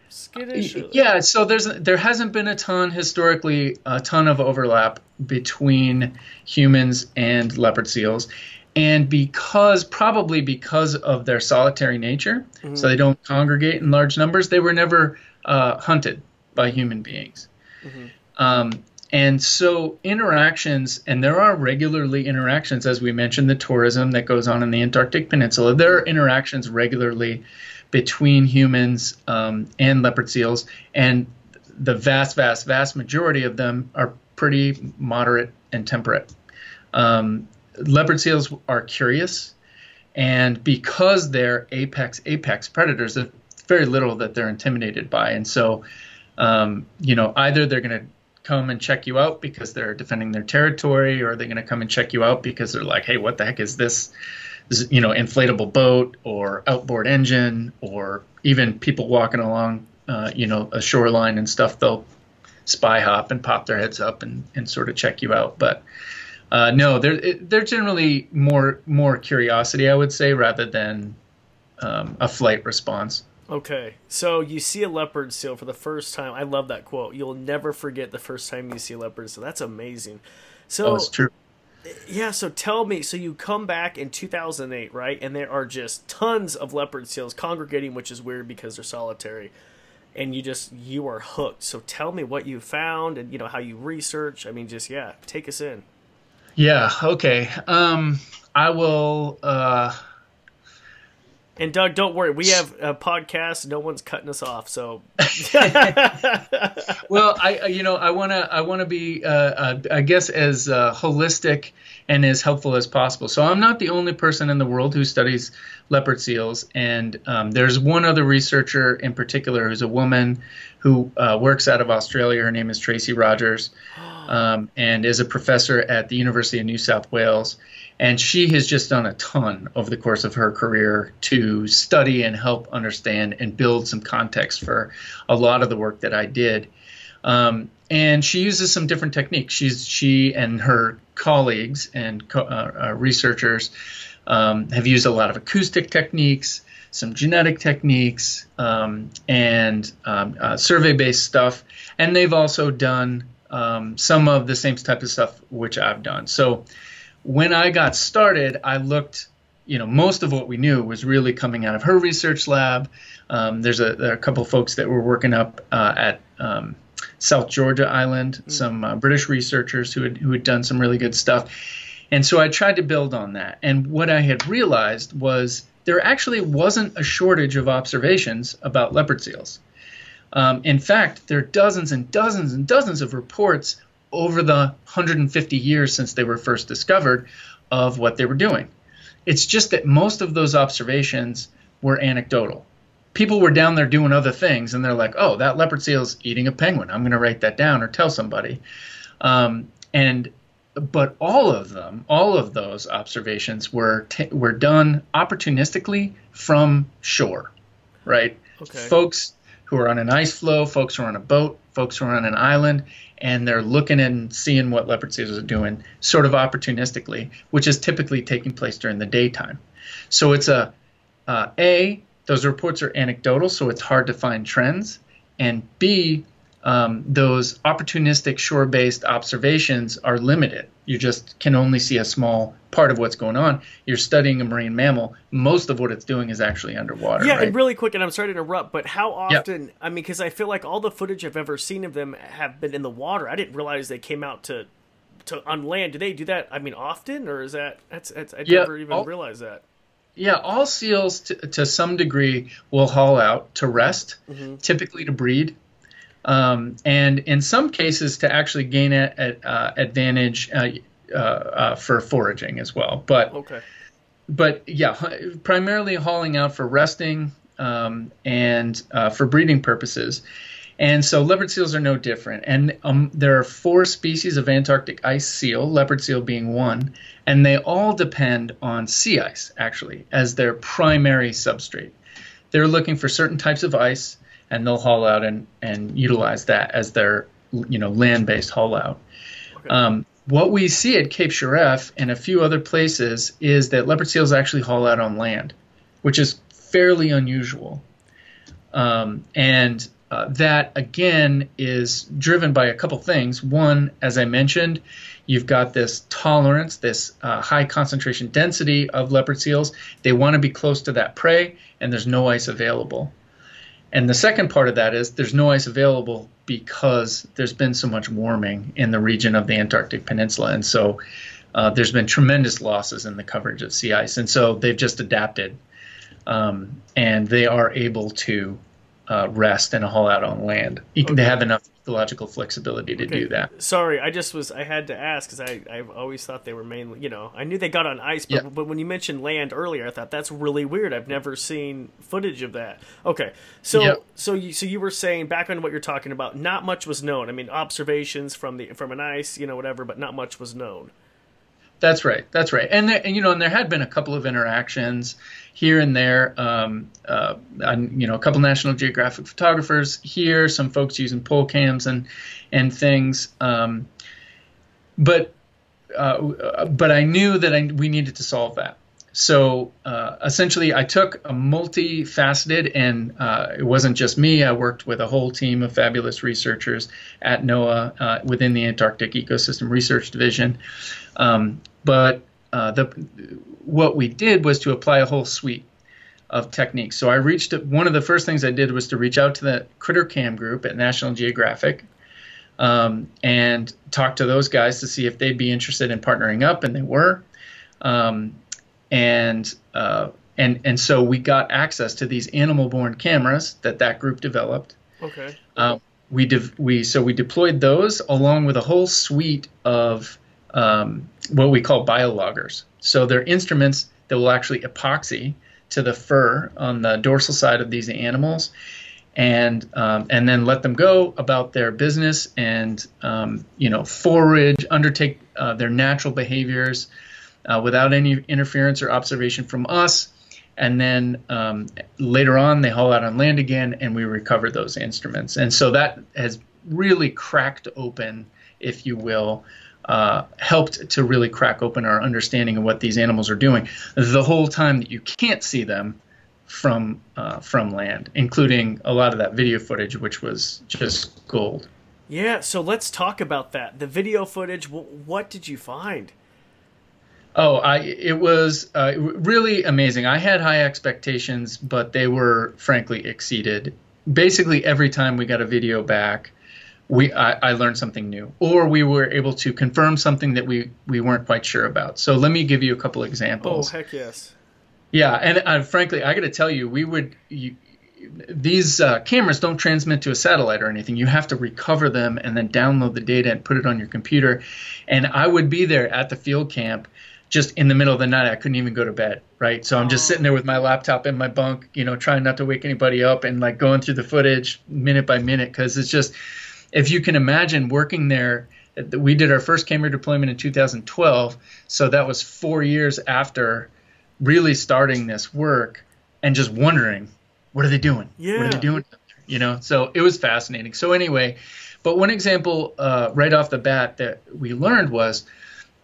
skittish? or- Yeah, so there's there hasn't been a ton historically a ton of overlap between humans and leopard seals. And because probably because of their solitary nature, so they don't congregate in large numbers, they were never uh, hunted by human beings. Um, and so interactions, and there are regularly interactions, as we mentioned, the tourism that goes on in the Antarctic Peninsula. There are interactions regularly between humans um, and leopard seals, and the vast, vast, vast majority of them are pretty moderate and temperate. Um, leopard seals are curious, and because they're apex apex predators, there's very little that they're intimidated by, and so um, you know either they're going to come and check you out because they're defending their territory, or they're going to come and check you out because they're like, hey, what the heck is this? You know, inflatable boat or outboard engine, or even people walking along, uh, you know, a shoreline and stuff. They'll spy hop and pop their heads up and, and sort of check you out. But uh, no, they're they're generally more more curiosity, I would say, rather than um, a flight response. Okay. So you see a leopard seal for the first time. I love that quote. You'll never forget the first time you see a leopard seal. That's amazing. So Oh, it's true. Yeah, so tell me, so you come back in 2008, right? And there are just tons of leopard seals congregating, which is weird because they're solitary. And you just you are hooked. So tell me what you found and you know how you research. I mean, just yeah, take us in. Yeah. Okay. Um, I will. Uh, and Doug, don't worry, we have a podcast. No one's cutting us off. So, <laughs> well, I you know I want to I want to be uh, uh, I guess as uh, holistic and as helpful as possible. So I'm not the only person in the world who studies leopard seals, and um, there's one other researcher in particular who's a woman who uh, works out of Australia. Her name is Tracey Rogers, <gasps> um, and is a professor at the University of New South Wales and she has just done a ton over the course of her career to study and help understand and build some context for a lot of the work that I did. Um, and she uses some different techniques. She's she and her colleagues and co- uh, uh, researchers um, have used a lot of acoustic techniques, some genetic techniques, um, and um, uh, survey-based stuff. And they've also done um, some of the same type of stuff which I've done. So when I got started, I looked, you know, most of what we knew was really coming out of her research lab. Um, there's a, there a couple of folks that were working up uh, at um, South Georgia Island, mm-hmm. some uh, British researchers who had, who had done some really good stuff. And so I tried to build on that. And what I had realized was there actually wasn't a shortage of observations about leopard seals. Um, in fact, there are dozens and dozens and dozens of reports over the 150 years since they were first discovered of what they were doing. It's just that most of those observations were anecdotal. People were down there doing other things, and they're like, "Oh, that leopard seal is eating a penguin. I'm going to write that down or tell somebody." Um, and but all of them, all of those observations were t- were done opportunistically from shore, right? Okay. Folks who are on an ice floe, folks who are on a boat, folks who are on an island, and they're looking and seeing what leopard seals are doing sort of opportunistically, which is typically taking place during the daytime. So it's a uh, a those reports are anecdotal, so it's hard to find trends, and b um, those opportunistic shore-based observations are limited. You just can only see a small part of what's going on. You're studying a marine mammal. Most of what it's doing is actually underwater. Yeah, right? and really quick, and I'm sorry to interrupt, but how often? Yep. I mean, because I feel like all the footage I've ever seen of them have been in the water. I didn't realize they came out to to on land. Do they do that? I mean, often, or is that that's, that's I yeah, never even all, realized that. Yeah, all seals to, to some degree will haul out to rest, mm-hmm. typically to breed um, and in some cases to actually gain a, a, uh, advantage uh, uh, uh, for foraging as well. But okay. but yeah, primarily hauling out for resting um, and uh, for breeding purposes. And so leopard seals are no different. And um, there are four species of Antarctic ice seal, leopard seal being one, and they all depend on sea ice actually as their primary substrate. They're looking for certain types of ice and they'll haul out and, and utilize that as their you know land-based haul out. Okay. Um, what we see at Cape Shirreff and a few other places is that leopard seals actually haul out on land, which is fairly unusual. Um, and uh, that again is driven by a couple things. One, as I mentioned, you've got this tolerance, this uh, high concentration density of leopard seals. They want to be close to that prey, and there's no ice available. And the second part of that is there's no ice available because there's been so much warming in the region of the Antarctic Peninsula. And so uh, there's been tremendous losses in the coverage of sea ice. And so they've just adapted um, and they are able to uh, rest and haul out on land. Okay. They have enough ecological flexibility to okay. do that. Sorry, I just was I had to ask because I I've always thought they were mainly you know I knew they got on ice, but yeah. but when you mentioned land earlier, I thought that's really weird. I've never seen footage of that. Okay, so yep. so you so you were saying back on what you're talking about, not much was known. I mean, observations from the from an ice, you know, whatever, but not much was known. That's right. That's right. And there, and you know, and there had been a couple of interactions here and there. Um, uh, you know, a couple National Geographic photographers here, some folks using pole cams and and things. Um, but uh, but I knew that I, we needed to solve that. So uh, essentially, I took a multifaceted, and uh, it wasn't just me. I worked with a whole team of fabulous researchers at NOAA uh, within the Antarctic Ecosystem Research Division. Um, but uh, the what we did was to apply a whole suite of techniques. So I reached one of the first things I did was to reach out to the Crittercam group at National Geographic. Um, and talk to those guys to see if they'd be interested in partnering up, and they were. Um, and uh, and and so we got access to these animal-borne cameras that that group developed. Okay. Um, we de- we so we deployed those along with a whole suite of um, what we call biologgers. So they're instruments that will actually epoxy to the fur on the dorsal side of these animals, and um, and then let them go about their business and um, you know forage, undertake uh, their natural behaviors uh, without any interference or observation from us. And then um, later on, they haul out on land again, and we recover those instruments. And so that has really cracked open, if you will, uh, helped to really crack open our understanding of what these animals are doing the whole time that you can't see them from uh, from land, including a lot of that video footage, which was just gold. Yeah, so let's talk about that. The video footage. What did you find? Oh, I it was uh, really amazing. I had high expectations, but they were frankly exceeded. Basically, every time we got a video back, we I, I, learned something new, or we were able to confirm something that we we weren't quite sure about. So let me give you a couple examples. Oh heck yes! Yeah, and uh, frankly, I got to tell you, we would. You, these uh, cameras don't transmit to a satellite or anything. You have to recover them and then download the data and put it on your computer. And I would be there at the field camp just in the middle of the night, I couldn't even go to bed, right? So I'm just sitting there with my laptop in my bunk, you know, trying not to wake anybody up and like going through the footage minute by minute because it's just, if you can imagine working there, we did our first camera deployment in 2012, so that was four years after really starting this work and just wondering, what are they doing? Yeah. What are they doing? You know, so it was fascinating. So anyway, but one example uh, right off the bat that we learned was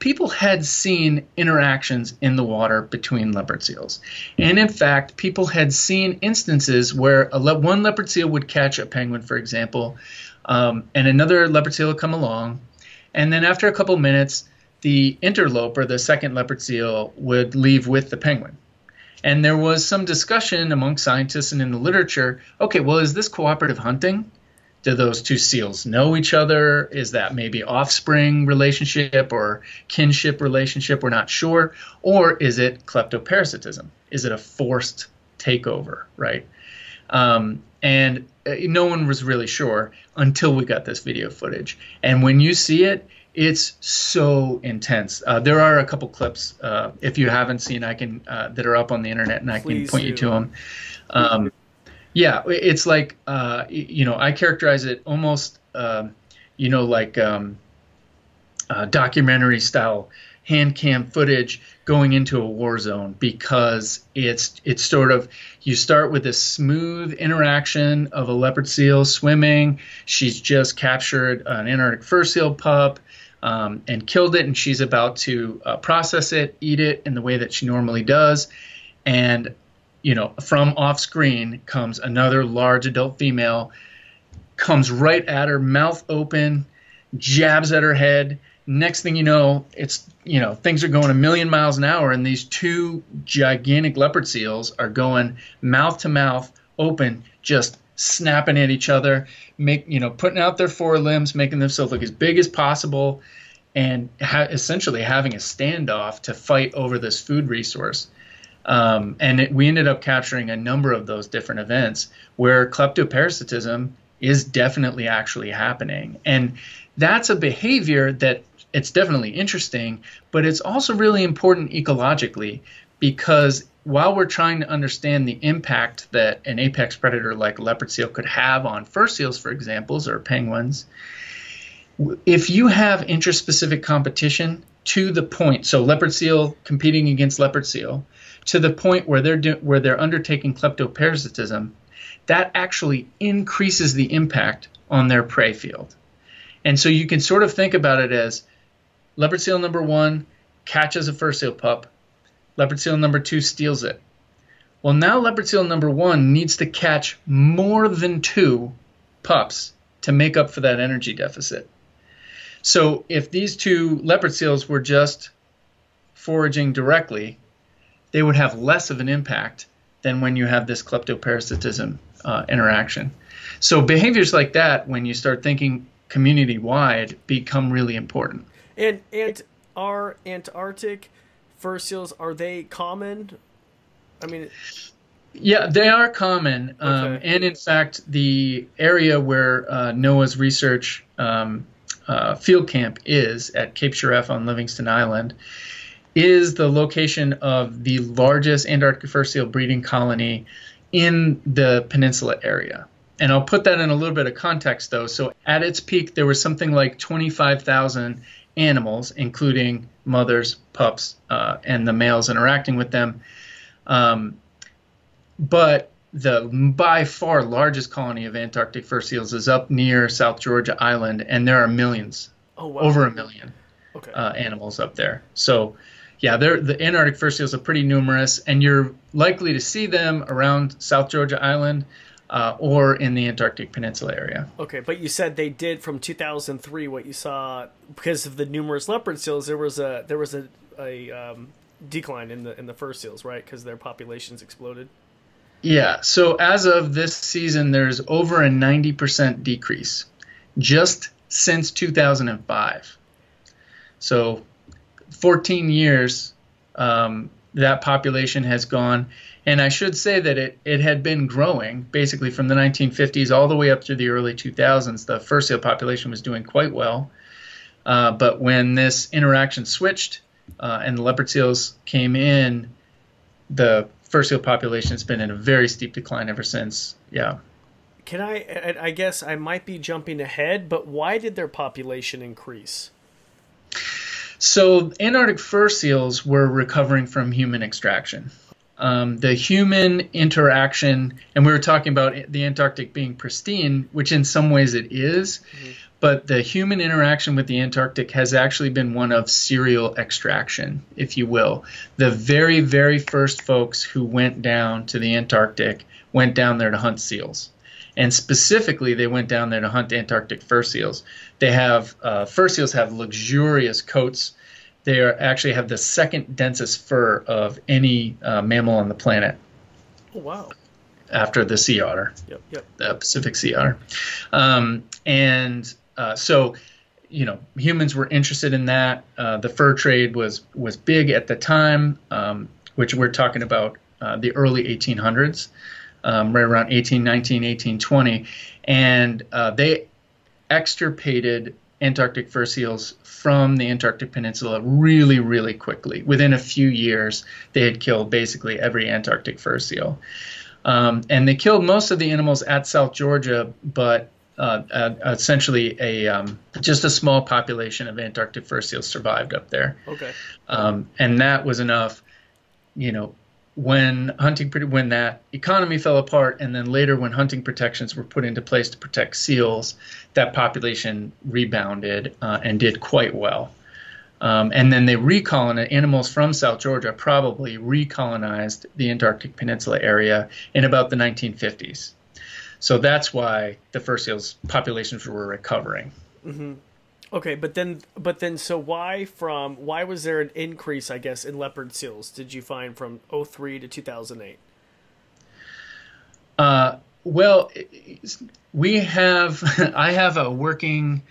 people had seen interactions in the water between leopard seals. And in fact, people had seen instances where le- one leopard seal would catch a penguin, for example, um, and another leopard seal would come along. And then after a couple minutes, the interloper, the second leopard seal, would leave with the penguin. And there was some discussion among scientists and in the literature okay, well, is this cooperative hunting? Do those two seals know each other? Is that maybe offspring relationship or kinship relationship? We're not sure. Or is it kleptoparasitism? Is it a forced takeover, right? Um, and uh, no one was really sure until we got this video footage. And when you see it, it's so intense. Uh, there are a couple clips, uh, if you haven't seen, I can uh, that are up on the internet, and I Please can point do. you to them. Um, yeah, it's like uh, you know I characterize it almost uh, you know like um, uh, documentary style hand cam footage going into a war zone because it's it's sort of you start with this smooth interaction of a leopard seal swimming. She's just captured an Antarctic fur seal pup. Um, and killed it, and she's about to uh, process it, eat it in the way that she normally does. And you know, from off screen comes another large adult female, comes right at her, mouth open, jabs at her head. Next thing you know, it's you know things are going a million miles an hour, and these two gigantic leopard seals are going mouth to mouth, open, just snapping at each other, make you know putting out their forelimbs, making themselves look as big as possible, and ha- essentially having a standoff to fight over this food resource. Um, and it, we ended up capturing a number of those different events where kleptoparasitism is definitely actually happening. And that's a behavior that it's definitely interesting, but it's also really important ecologically because while we're trying to understand the impact that an apex predator like leopard seal could have on fur seals, for examples, or penguins, if you have interspecific competition to the point, so leopard seal competing against leopard seal, to the point where they're do, where they're undertaking kleptoparasitism, that actually increases the impact on their prey field. And so you can sort of think about it as leopard seal number one catches a fur seal pup, Leopard seal number two steals it. Well, now leopard seal number one needs to catch more than two pups to make up for that energy deficit. So if these two leopard seals were just foraging directly, they would have less of an impact than when you have this kleptoparasitism uh, interaction. So behaviors like that, when you start thinking community wide, become really important. And and are Antarctic fur seals are they common? I mean. Yeah, they are common, um, okay. and in fact, the area where uh, NOAA's research um, uh, field camp is at Cape Shirreff on Livingston Island is the location of the largest Antarctic fur seal breeding colony in the peninsula area. And I'll put that in a little bit of context though. So at its peak, there was something like 25,000 animals, including mothers, pups, uh, and the males interacting with them. Um, but the by far largest colony of Antarctic fur seals is up near South Georgia Island, and there are millions, oh, wow. over a million okay. uh, animals up there. So yeah, they're, the Antarctic fur seals are pretty numerous, and you're likely to see them around South Georgia Island uh, or in the Antarctic Peninsula area. Okay, but you said they did from 2003 what you saw because of the numerous leopard seals. There was a there was a, a um, decline in the in the fur seals, right? Because their populations exploded. Yeah. So as of this season, there's over a 90% decrease just since 2005. So 14 years, um, that population has gone. And I should say that it, it had been growing basically from the 1950s all the way up through the early 2000s. The fur seal population was doing quite well. Uh, but when this interaction switched uh, and the leopard seals came in, the fur seal population has been in a very steep decline ever since. Yeah. Can I? I guess I might be jumping ahead, but why did their population increase? So Antarctic fur seals were recovering from human extraction. Um, the human interaction, and we were talking about the Antarctic being pristine, which in some ways it is, mm-hmm. but the human interaction with the Antarctic has actually been one of serial extraction, if you will. The very, very first folks who went down to the Antarctic went down there to hunt seals. And specifically, they went down there to hunt Antarctic fur seals. They have uh, fur seals have luxurious coats. They are, actually have the second densest fur of any uh, mammal on the planet. Oh wow! After the sea otter, yep, yep. the Pacific sea otter, um, and uh, so you know humans were interested in that. Uh, the fur trade was was big at the time, um, which we're talking about uh, the early 1800s, um, right around 1819, 1820, and uh, they extirpated Antarctic fur seals from the Antarctic Peninsula really, really quickly. Within a few years, they had killed basically every Antarctic fur seal. Um, and they killed most of the animals at South Georgia, but uh, uh, essentially a um, just a small population of Antarctic fur seals survived up there. Okay. Um, and that was enough, you know, when hunting when that economy fell apart and then later when hunting protections were put into place to protect seals that population rebounded uh, and did quite well. Um, and then they recolonized animals from south georgia probably recolonized the antarctic peninsula area in about the 1950s so that's why the fur seals populations were recovering. Mm-hmm. Okay, but then, but then, so why from why was there an increase? I guess in leopard seals did you find from 03 to 2008? Uh, well, we have <laughs> I have a working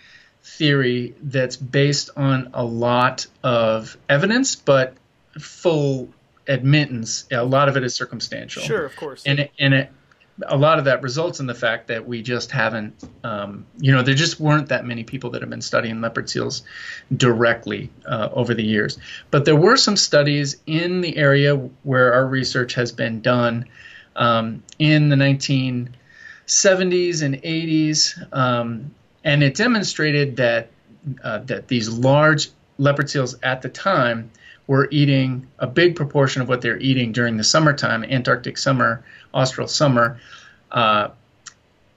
theory that's based on a lot of evidence, but full admittance. A lot of it is circumstantial. Sure, of course. And it, and it a lot of that results in the fact that we just haven't, um, you know, there just weren't that many people that have been studying leopard seals directly uh, over the years. But there were some studies in the area where our research has been done um, in the 1970s and 80s, um, and it demonstrated that uh, that these large leopard seals at the time were eating a big proportion of what they're eating during the summertime, Antarctic summer, austral summer. Uh,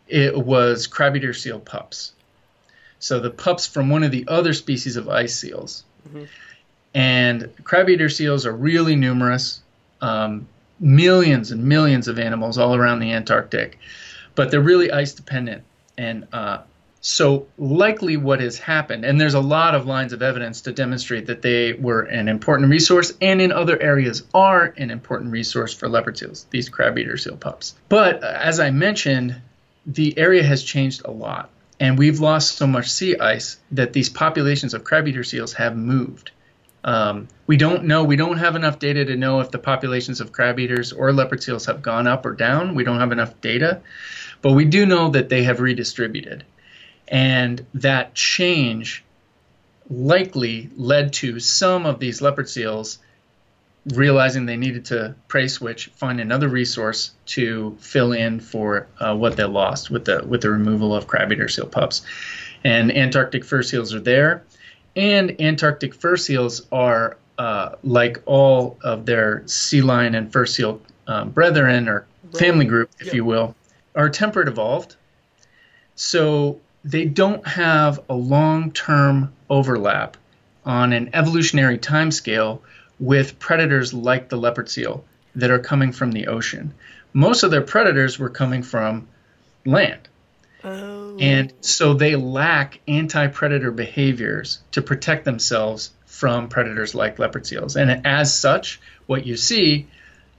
it was crab eater seal pups. So the pups from one of the other species of ice seals. Mm-hmm. And crab eater seals are really numerous, um, millions and millions of animals all around the Antarctic, but they're really ice dependent. And uh, so, likely what has happened, and there's a lot of lines of evidence to demonstrate that they were an important resource and in other areas are an important resource for leopard seals, these crab eater seal pups. But uh, as I mentioned, the area has changed a lot, and we've lost so much sea ice that these populations of crab eater seals have moved. Um, we don't know, we don't have enough data to know if the populations of crab eaters or leopard seals have gone up or down. We don't have enough data, but we do know that they have redistributed. And that change likely led to some of these leopard seals realizing they needed to prey switch, find another resource to fill in for uh, what they lost with the with the removal of crab eater seal pups. And Antarctic fur seals are there, and Antarctic fur seals are uh, like all of their sea lion and fur seal um, brethren or family group, if you will, are temperate evolved. So they don't have a long term overlap on an evolutionary timescale with predators like the leopard seal that are coming from the ocean. Most of their predators were coming from land. Oh. And so they lack anti predator behaviors to protect themselves from predators like leopard seals. And as such, what you see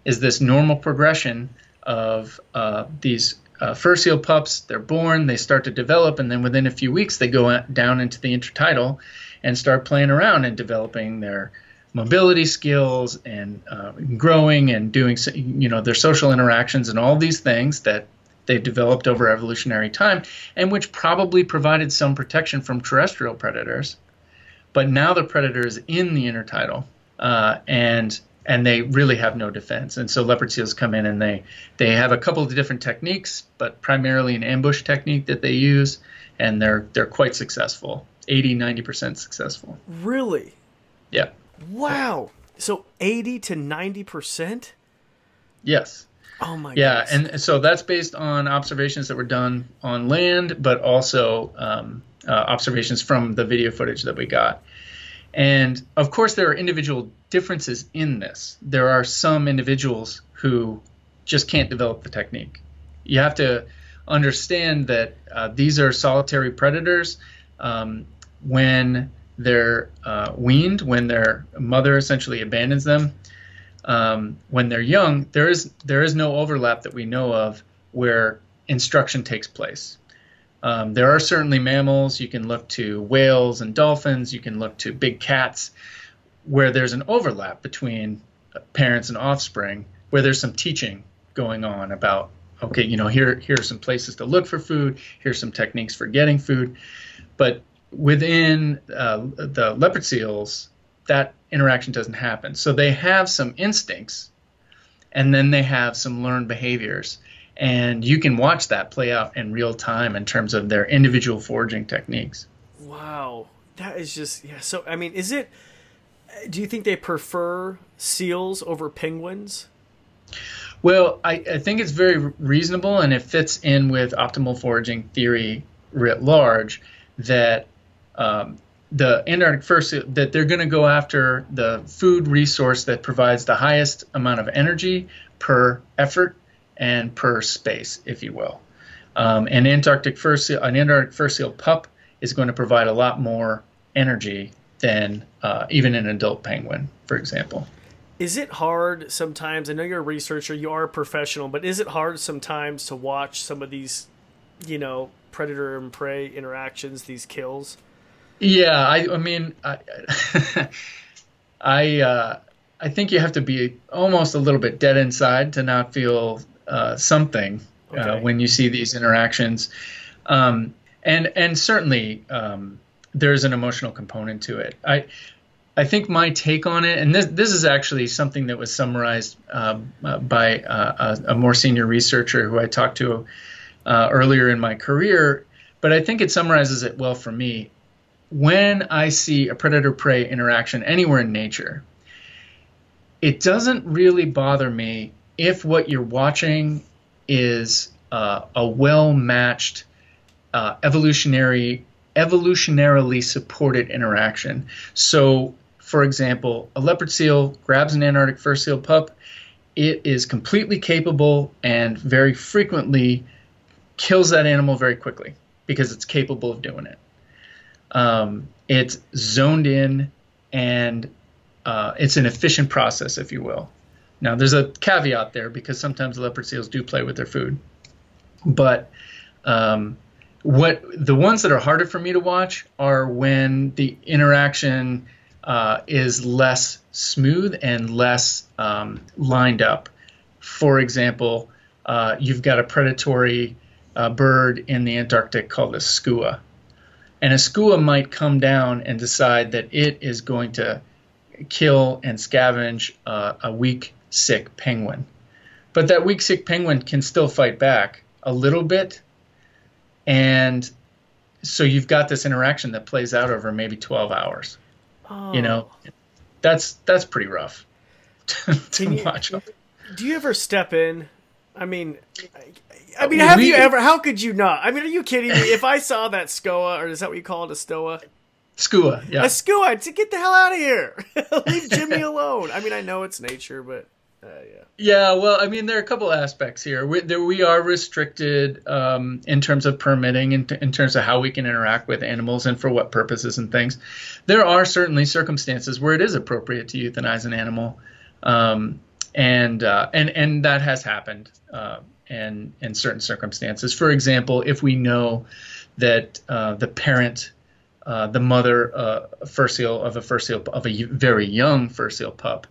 is this normal progression of uh, these uh, fur seal pups. They're born, they start to develop, and then within a few weeks, they go down into the intertidal and start playing around and developing their mobility skills and uh, growing and doing you know their social interactions and all these things that they've developed over evolutionary time and which probably provided some protection from terrestrial predators but now the predator is in the intertidal uh, and and they really have no defense. And so leopard seals come in and they they have a couple of different techniques, but primarily an ambush technique that they use, and they're they're quite successful. 80 90% successful. Really? Yeah. Wow. So 80 to 90%? Yes. Oh my yeah, goodness. and so that's based on observations that were done on land, but also um, uh, observations from the video footage that we got. And of course, there are individual differences in this. There are some individuals who just can't develop the technique. You have to understand that uh, these are solitary predators. Um, when they're uh, weaned, when their mother essentially abandons them, um, when they're young, there is there is no overlap that we know of where instruction takes place. Um, there are certainly mammals. You can look to whales and dolphins. You can look to big cats, where there's an overlap between parents and offspring, where there's some teaching going on about okay, you know, here here are some places to look for food. Here's some techniques for getting food, but within uh, the leopard seals, that interaction doesn't happen. So they have some instincts, and then they have some learned behaviors and you can watch that play out in real time in terms of their individual foraging techniques. Wow, that is just yeah. So I mean, is it? Do you think they prefer seals over penguins? Well, I, I think it's very reasonable, and it fits in with optimal foraging theory writ large that um, the Antarctic first that they're going to go after the food resource that provides the highest amount of energy per effort and per space, if you will. Um, an Antarctic fur seal, an Antarctic fur seal pup is going to provide a lot more energy than uh, even an adult penguin, for example. Is it hard sometimes? I know you're a researcher, you are a professional, but is it hard sometimes to watch some of these, you know, predator and prey interactions, these kills? Yeah, I, I mean, I, <laughs> I, uh, I think you have to be almost a little bit dead inside to not feel uh, something uh, okay. uh, when you see these interactions, um, and and certainly um, there's an emotional component to it. I I think my take on it, and this this is actually something that was summarized um, uh, by uh, a, a, more senior researcher who I talked to earlier in my career, but I think it summarizes it well for me. When I see a predator prey interaction anywhere in nature, it doesn't really bother me if what you're watching is uh, a well matched uh, evolutionary evolutionarily supported interaction. So for example, a leopard seal grabs an Antarctic fur seal pup, it is completely capable and very frequently kills that animal very quickly because it's capable of doing it. Um, it's zoned in and uh, it's an efficient process, if you will. Now, there's a caveat there because sometimes leopard seals do play with their food. But um, what the ones that are harder for me to watch are when the interaction uh, is less smooth and less um, lined up. For example, uh, you've got a predatory uh, bird in the Antarctic called a skua. And a skua might come down and decide that it is going to kill and scavenge uh, a weak, sick penguin. But that weak, sick penguin can still fight back a little bit. And so you've got this interaction that plays out over maybe 12 hours. Oh. You know, that's that's pretty rough <laughs> to you, watch. Do you ever step in? I mean, I mean, have we, you ever? How could you not? I mean, are you kidding me? if I saw that skoa, or is that what you call it, a stoa? Skua, yeah. A skua, to get the hell out of here. <laughs> Leave Jimmy alone. I mean, I know it's nature, but uh, yeah. Yeah, well, I mean, there are a couple aspects here. We, there, we are restricted um, in terms of permitting, in, in terms of how we can interact with animals and for what purposes and things. There are certainly circumstances where it is appropriate to euthanize an animal, um, and uh, and and that has happened, uh, and in certain circumstances. For example, if we know that uh, the parent uh, the mother uh, fur seal of a fur seal of a very young fur seal pup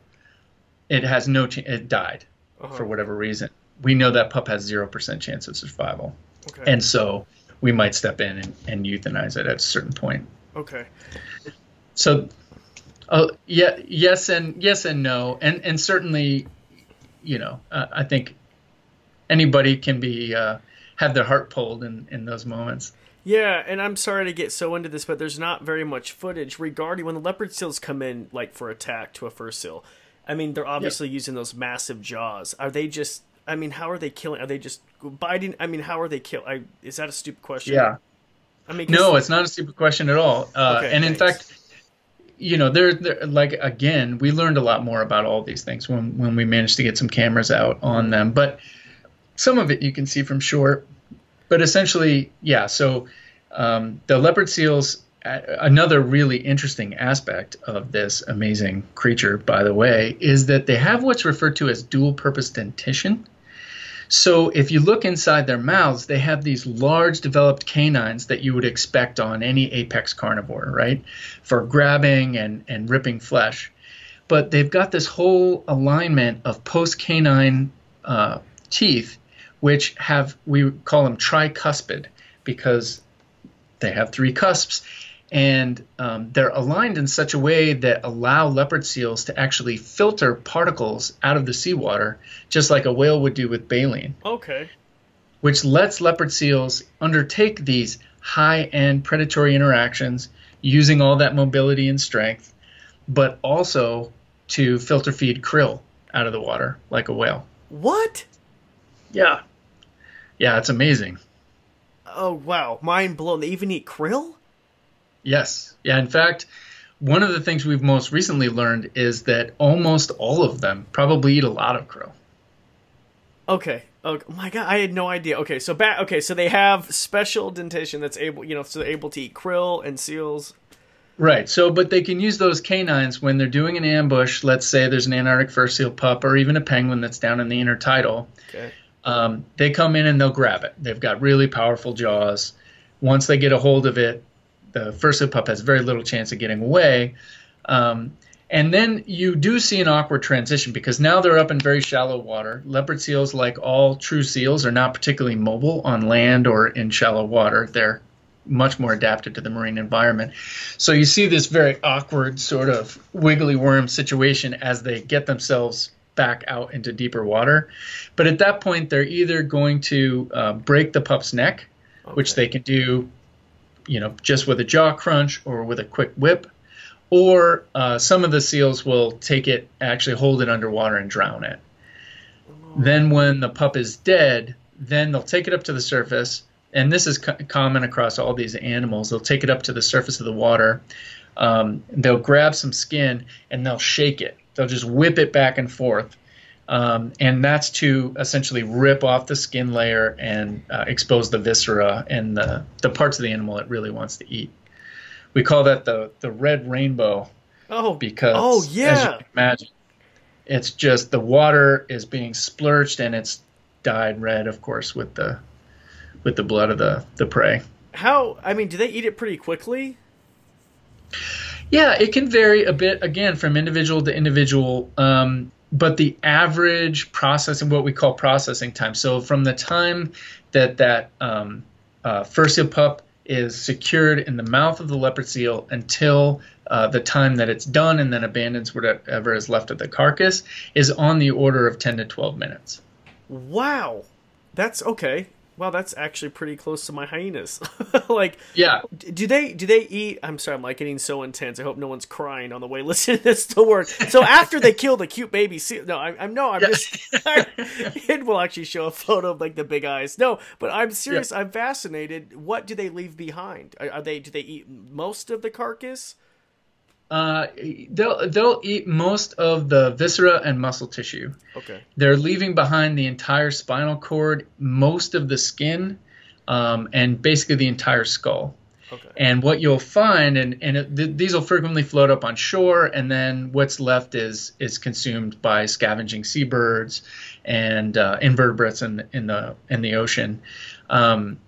it has no chance. It died uh-huh. for whatever reason. We know that pup has zero percent chance of survival, okay. and so we might step in and, and euthanize it at a certain point. Okay. So, uh, yeah, yes and yes and no, and and certainly, you know, uh, I think anybody can be uh, have their heart pulled in in those moments. Yeah, and I'm sorry to get so into this, but there's not very much footage regarding when the leopard seals come in, like for attack to a fur seal. I mean, they're obviously yep. using those massive jaws. Are they just? I mean, how are they killing? Are they just biting? I mean, how are they kill? I, is that a stupid question? Yeah. I mean, no, it's not a stupid question at all. Uh, okay, and thanks. in fact, you know, there, like again, we learned a lot more about all these things when when we managed to get some cameras out on them. But some of it you can see from shore. But essentially, yeah. So um, the leopard seals another really interesting aspect of this amazing creature, by the way, is that they have what's referred to as dual purpose dentition. So if you look inside their mouths, they have these large developed canines that you would expect on any apex carnivore, right? For grabbing and, and ripping flesh. But they've got this whole alignment of post canine uh, teeth, which have, we call them tricuspid because they have three cusps and um, they're aligned in such a way that allow leopard seals to actually filter particles out of the seawater, just like a whale would do with baleen. Okay. Which lets leopard seals undertake these high-end predatory interactions using all that mobility and strength, but also to filter feed krill out of the water like a whale. What? Yeah. Yeah, it's amazing. Oh wow, mind blown. They even eat krill? Yes. Yeah. In fact, one of the things we've most recently learned is that almost all of them probably eat a lot of krill. Okay. Oh my god, I had no idea. Okay, so back. Okay, so they have special dentition that's able, you know, so they're able to eat krill and seals. Right. So, but they can use those canines when they're doing an ambush. Let's say there's an Antarctic fur seal pup or even a penguin that's down in the intertidal. Okay. Um, they come in and they'll grab it. They've got really powerful jaws. Once they get a hold of it, the fur seal pup has very little chance of getting away. Um, and then you do see an awkward transition because now they're up in very shallow water. Leopard seals, like all true seals, are not particularly mobile on land or in shallow water. They're much more adapted to the marine environment. So you see this very awkward sort of wiggly worm situation as they get themselves back out into deeper water. But at that point, they're either going to uh, break the pup's neck, okay. which they can do you know, just with a jaw crunch or with a quick whip. Or uh, some of the seals will take it, actually hold it underwater and drown it. Then, when the pup is dead, then they'll take it up to the surface and this is co- common across all these animals. They'll take it up to the surface of the water. Um, they'll grab some skin and they'll shake it. They'll just whip it back and forth. Um, and that's to essentially rip off the skin layer and uh, expose the viscera and the, the parts of the animal it really wants to eat. We call that the, the red rainbow. Oh, because oh yeah, as you can imagine, it's just the water is being splurged and it's dyed red, of course, with the with the blood of the the prey. How? I mean, do they eat it pretty quickly? Yeah, it can vary a bit again from individual to individual. Um, but the average processing, what we call processing time, so from the time that that um, uh, fur pup is secured in the mouth of the leopard seal until uh, the time that it's done and then abandons whatever is left of the carcass is on the order of 10 to 12 minutes. Wow. That's okay. Wow, that's actually pretty close to my hyenas. <laughs> like, yeah. Do they do they eat? I'm sorry, I'm like getting so intense. I hope no one's crying on the way <laughs> listening to this to work. So after they kill the cute baby seal, no, I, am no, I'm yeah. just. <laughs> I, it will actually show a photo of like the big eyes. No, but I'm serious. Yeah. I'm fascinated. What do they leave behind? Are, are they do they eat most of the carcass? Uh, they'll they'll eat most of the viscera and muscle tissue. Okay. They're leaving behind the entire spinal cord, most of the skin, um, and basically the entire skull. Okay. And what you'll find, and and it, th- these will frequently float up on shore, and then what's left is is consumed by scavenging seabirds and uh, invertebrates in in the in the ocean. Um,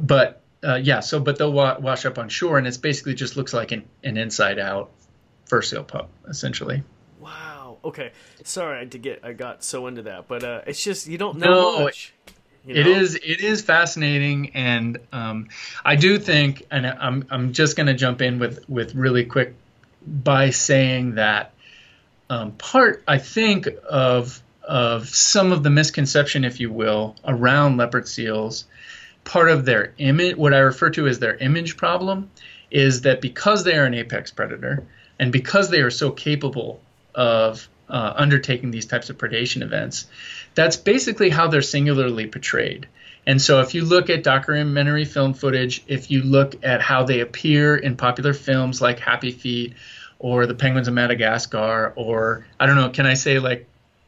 but uh, yeah. So, but they'll wa- wash up on shore, and it's basically just looks like an, an inside out fur seal pup, essentially. Wow. Okay. Sorry, I to get I got so into that, but uh, it's just you don't know no, much. You know? It is it is fascinating, and um, I do think, and I'm I'm just going to jump in with with really quick by saying that um, part I think of of some of the misconception, if you will, around leopard seals part of their image, what I refer to as their image problem, is that because they are an apex predator and because they are so capable of uh, undertaking these types of predation events, that's basically how they're singularly portrayed. And so, if you look at documentary film footage, if you look at how they appear in popular films like Happy Feet or The Penguins of Madagascar, or I don't know, can I say like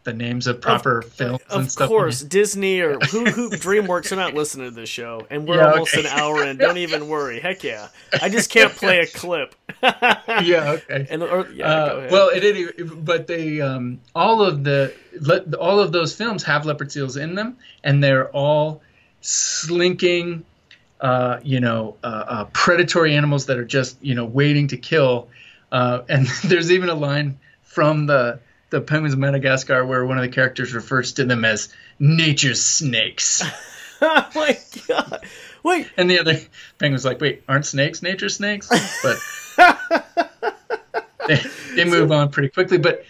the names of proper of, films of and stuff. Of course, Disney or <laughs> who who DreamWorks are not listening to this show, and we're yeah, almost okay. an hour in. Don't even worry. Heck yeah, I just can't play a clip. <laughs> yeah. Okay. And or, yeah, uh, well, it any but they um, all of the all of those films have leopard seals in them, and they're all slinking. Uh, you know, uh, uh predatory animals that are just you know waiting to kill. Uh, and <laughs> there's even a line from the the Penguins of Madagascar where one of the characters refers to them as nature's snakes. <laughs> oh my god! Wait, and the other penguin's like, "Wait, aren't snakes nature's snakes?" But <laughs> they, they move on pretty quickly. But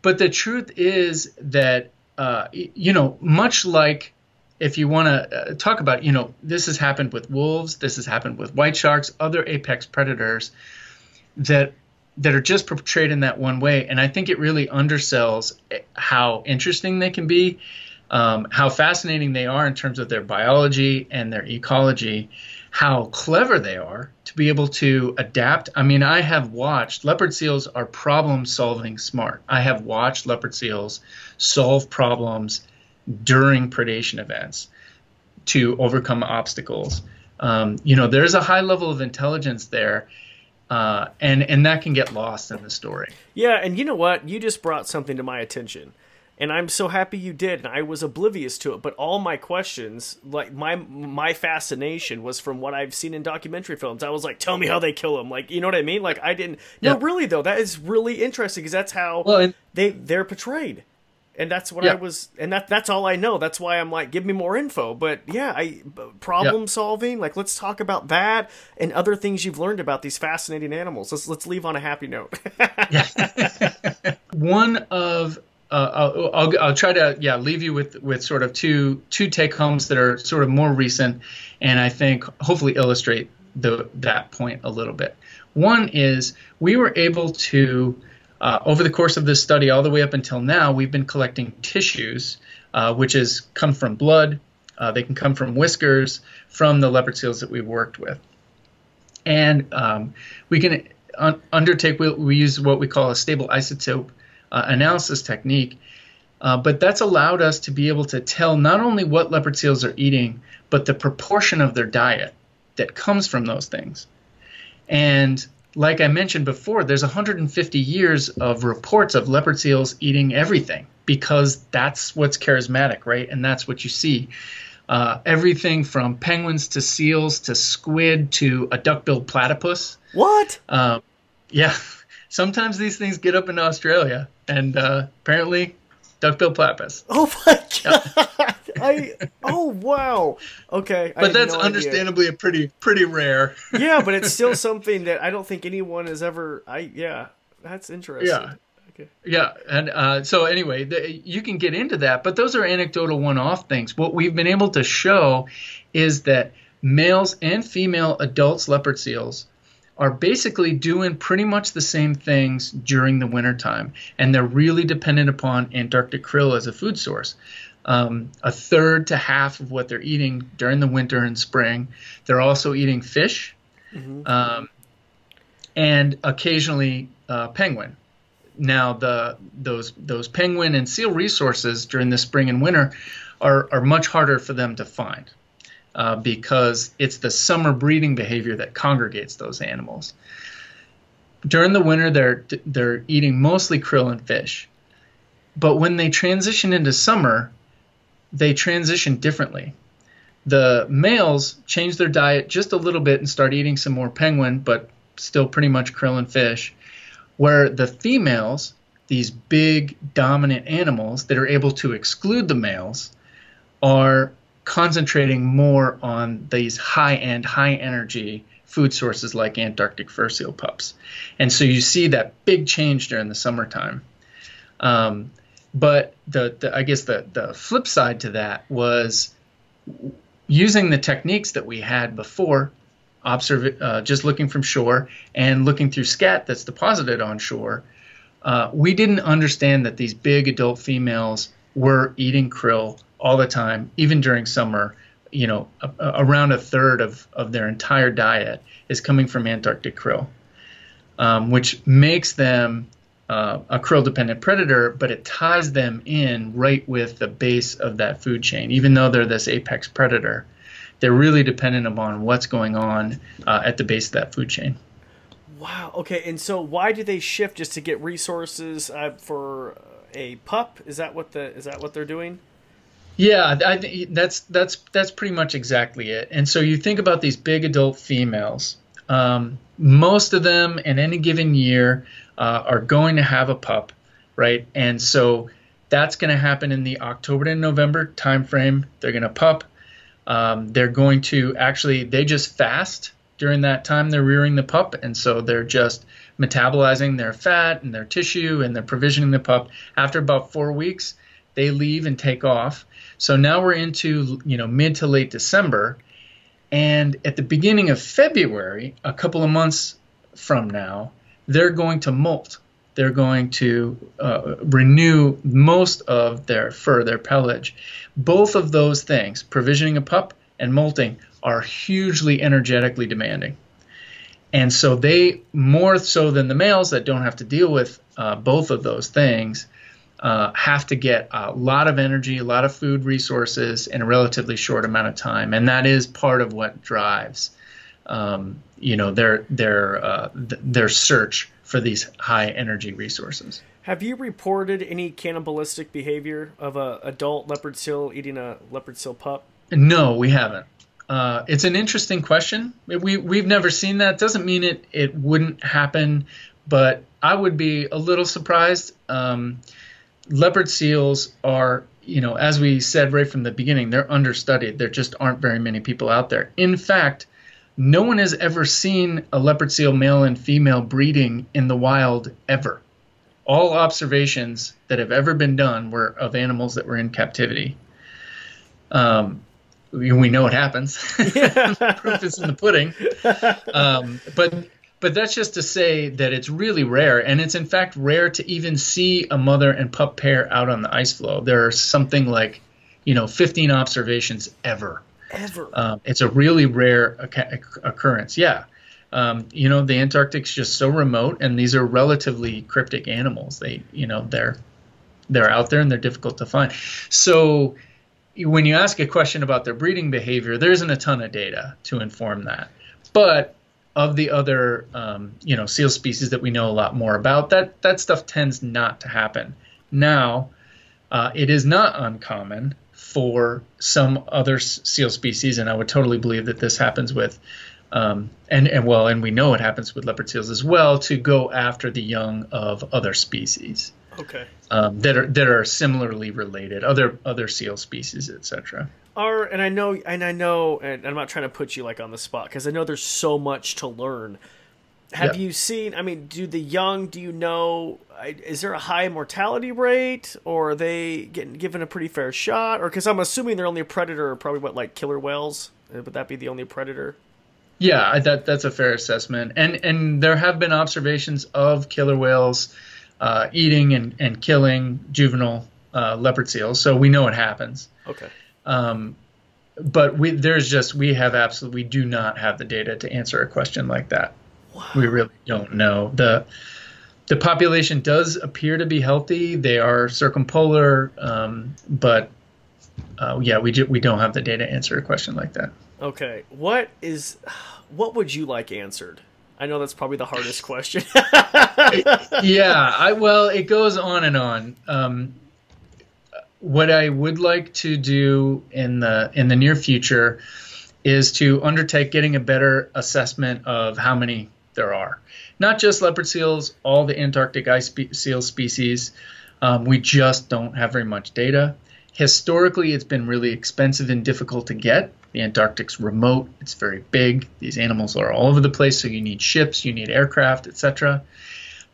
but the truth is that uh, you know, much like if you want to uh, talk about, you know, this has happened with wolves, this has happened with white sharks, other apex predators that that are just portrayed in that one way. And I think it really undersells how interesting they can be, um, how fascinating they are in terms of their biology and their ecology, how clever they are to be able to adapt. I mean, I have watched leopard seals are problem solving smart. I have watched leopard seals solve problems during predation events to overcome obstacles. Um, you know, there's a high level of intelligence there uh, and and that can get lost in the story. Yeah, and you know what? You just brought something to my attention, and I'm so happy you did. And I was oblivious to it, but all my questions, like my my fascination, was from what I've seen in documentary films. I was like, "Tell me how they kill them." Like, you know what I mean? Like, I didn't. Yeah. No, really though, that is really interesting because that's how well, and, they they're portrayed and that's what yeah. I was, and that that's all I know. That's why I'm like, give me more info. But yeah, I problem yeah. solving. Like, let's talk about that and other things you've learned about these fascinating animals. Let's let's leave on a happy note. <laughs> One of uh, I'll, I'll, I'll try to yeah leave you with with sort of two two take homes that are sort of more recent, and I think hopefully illustrate the that point a little bit. One is we were able to uh, over the course of this study, all the way up until now, we've been collecting tissues, uh, which has come from blood, Uh, they can come from whiskers from the leopard seals that we've worked with. And um, we can un- undertake, we, we, use what we call a stable isotope uh, analysis technique. Uh, but that's allowed us to be able to tell not only what leopard seals are eating, but the proportion of their diet that comes from those things. And like I mentioned before, there's 150 years of reports of leopard seals eating everything because that's what's charismatic, right? And that's what you see. Uh, everything from penguins to seals to squid to a duck-billed platypus. What? Um, yeah. <laughs> Sometimes these things get up in Australia, and uh, apparently, duck-billed platypus. Oh my god! I oh wow. Okay, but that's no understandably idea. a pretty pretty rare. yeah, but it's still <laughs> something that I don't think anyone has ever. I yeah, that's interesting. Yeah. Okay. Yeah, and uh, so anyway, the, you can get into that, but those are anecdotal one-off things. What we've been able to show is that males and female adults leopard seals are basically doing pretty much the same things during the wintertime, and they're really dependent upon Antarctic krill as a food source. Um, a third to half of what they're eating during the winter and spring. They're also eating fish, mm-hmm. um, and occasionally uh, penguin. Now the those those penguin and seal resources during the spring and winter are are much harder for them to find uh, because it's the summer breeding behavior that congregates those animals. During the winter, they're they're eating mostly krill and fish, but when they transition into summer, they transition differently. The males change their diet just a little bit and start eating some more penguin, but still pretty much krill and fish. Where the females, these big dominant animals that are able to exclude the males, are concentrating more on these high end, high energy food sources like Antarctic fur seal pups. And so you see that big change during the summertime. Um, but the, the, I guess the, the flip side to that was using the techniques that we had before, observe, uh, just looking from shore and looking through scat that's deposited on shore. Uh, we didn't understand that these big adult females were eating krill all the time, even during summer. You know, a, a, around a third of, of their entire diet is coming from Antarctic krill, um, which makes them uh, a krill dependent predator, but it ties them in right with the base of that food chain. Even though they're this apex predator, they're really dependent upon what's going on uh, at the base of that food chain. Wow. Okay. And so, why do they shift just to get resources uh, for a pup? Is that what the is that what they're doing? Yeah, I, that's that's that's pretty much exactly it. And so you think about these big adult females. Um, most of them in any given year uh, are going to have a pup, right? And so that's going to happen in the October to November timeframe. They're going to pup. Um, they're going to actually they just fast during that time they're rearing the pup, and so they're just metabolizing their fat and their tissue, and they're provisioning the pup. After about four weeks, they leave and take off. So now we're into you know mid to late December, and at the beginning of February, a couple of months from now, they're going to molt. They're going to uh, renew most of their fur, their pelage. Both of those things, provisioning a pup and molting, are hugely energetically demanding. And so they, more so than the males that don't have to deal with uh, both of those things, uh, have to get a lot of energy, a lot of food resources in a relatively short amount of time, and that is part of what drives, um, you know, their their uh, th- their search for these high energy resources. Have you reported any cannibalistic behavior of a adult leopard seal eating a leopard seal pup? No, we haven't. Uh, it's an interesting question. We we've never seen that. Doesn't mean it it wouldn't happen, but I would be a little surprised. Um, leopard seals are, you know, as we said right from the beginning, they're understudied. There just aren't very many people out there. In fact, no one has ever seen a leopard seal male and female breeding in the wild ever. All observations that have ever been done were of animals that were in captivity. Um, we, know it happens. <laughs> Proof is in the pudding. Um, but but that's just to say that it's really rare, and it's in fact rare to even see a mother and pup pair out on the ice floe. There are something like you know 15 observations ever. Ever. Um, it's a really rare occurrence. Yeah. Um, you know, the Antarctic's just so remote, and these are relatively cryptic animals. They, you know, they're they're out there and they're difficult to find. So, when you ask a question about their breeding behavior, there isn't a ton of data to inform that. But of the other, um, you know, seal species that we know a lot more about, that that stuff tends not to happen. Now, uh, it is not uncommon for some other seal species, and I would totally believe that this happens with, um, and and well, and we know it happens with leopard seals as well, to go after the young of other species. Okay. Um, that are that are similarly related, other other seal species, etc. Are and I know and I know and I'm not trying to put you like on the spot because I know there's so much to learn. Have you seen? I mean, do the young? Do you know? Is there a high mortality rate, or are they getting given a pretty fair shot? Or because I'm assuming they're only a predator, probably what like killer whales? Uh, would that be the only predator? Yeah, that that's a fair assessment. And and there have been observations of killer whales uh, eating and, and killing juvenile uh, leopard seals, so we know it happens. Okay. Um, but we there's just we have absolutely we do not have the data to answer a question like that. Wow. We really don't know the the population does appear to be healthy. They are circumpolar, um, but uh, yeah, we do, we don't have the data to answer a question like that. Okay, what is what would you like answered? I know that's probably the hardest <laughs> question. yeah, I well, it goes on and on. Um, what I would like to do in the in the near future is to undertake getting a better assessment of how many there are. Not just leopard seals, all the Antarctic ice spe- seal species. Um, we just don't have very much data. Historically, it's been really expensive and difficult to get. The Antarctic's remote, it's very big. These animals are all over the place, so you need ships, you need aircraft, etc.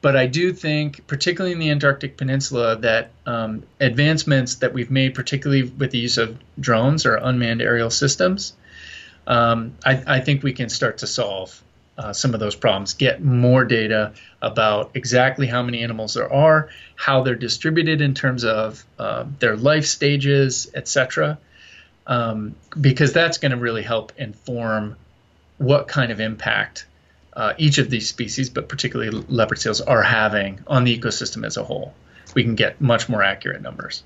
But I do think, particularly in the Antarctic Peninsula, that um, advancements that we've made, particularly with the use of drones or unmanned aerial systems, um, I, I, think we can start to solve uh, some of those problems, get more data about exactly how many animals there are, how they're distributed in terms of uh, their life stages, etc um, because that's going to really help inform what kind of impact uh, each of these species, but particularly leopard seals, are having on the ecosystem as a whole. We can get much more accurate numbers.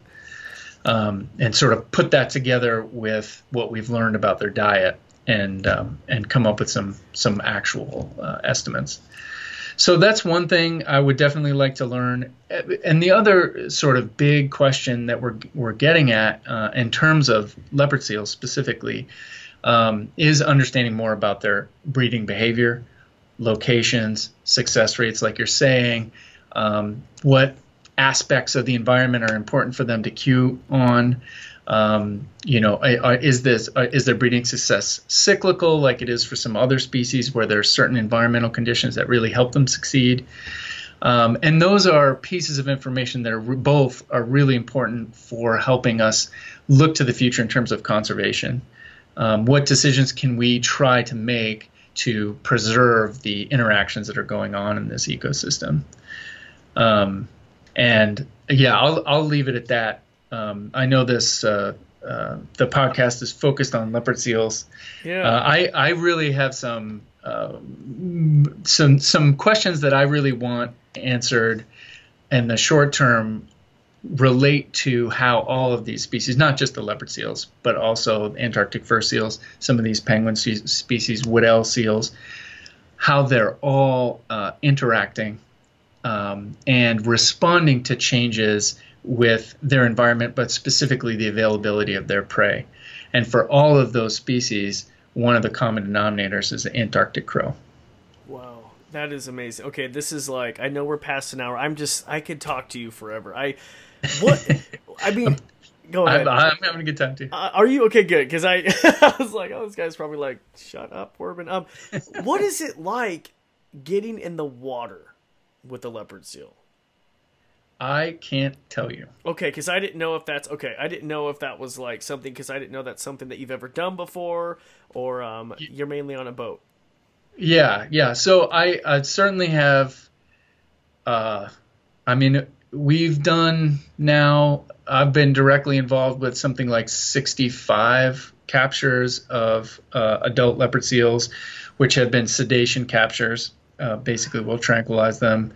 Um, and sort of put that together with what we've learned about their diet and um, and come up with some some actual uh, estimates. So that's one thing I would definitely like to learn. And the other sort of big question that we're we're getting at uh, in terms of leopard seals specifically um, is understanding more about their breeding behavior, locations, success rates, like you're saying, um, what aspects of the environment are important for them to cue on. Um, you know, is this is their breeding success cyclical, like it is for some other species, where there's certain environmental conditions that really help them succeed? Um, and those are pieces of information that are re- both are really important for helping us look to the future in terms of conservation. Um, what decisions can we try to make to preserve the interactions that are going on in this ecosystem? Um, and yeah, I'll I'll leave it at that um, I know this. Uh, uh, the podcast is focused on leopard seals. Yeah. Uh, I I really have some um, some some questions that I really want answered in the short term relate to how all of these species, not just the leopard seals, but also Antarctic fur seals, some of these penguin species, Weddell seals, how they're all uh, interacting um, and responding to changes with their environment, but specifically the availability of their prey. And for all of those species, one of the common denominators is the Antarctic krill. Wow, that is amazing. Okay, this is like I know we're past an hour. I'm just I could talk to you forever. I what I mean. Go ahead. I'm, I'm, having a good time too. Uh, are you okay? Good, because I, <laughs> I was like, oh, this guy's probably like, shut up, Corbin. Um, <laughs> what is it like getting in the water with a leopard seal? I can't tell you. Okay, because I didn't know if that's okay. I didn't know if that was like something because I didn't know that's something that you've ever done before, or um, you're mainly on a boat. Yeah, yeah. So I, I certainly have. Uh, I mean, we've done now. I've been directly involved with something like 65 captures of uh, adult leopard seals, which have been sedation captures. Uh, basically, we'll tranquilize them.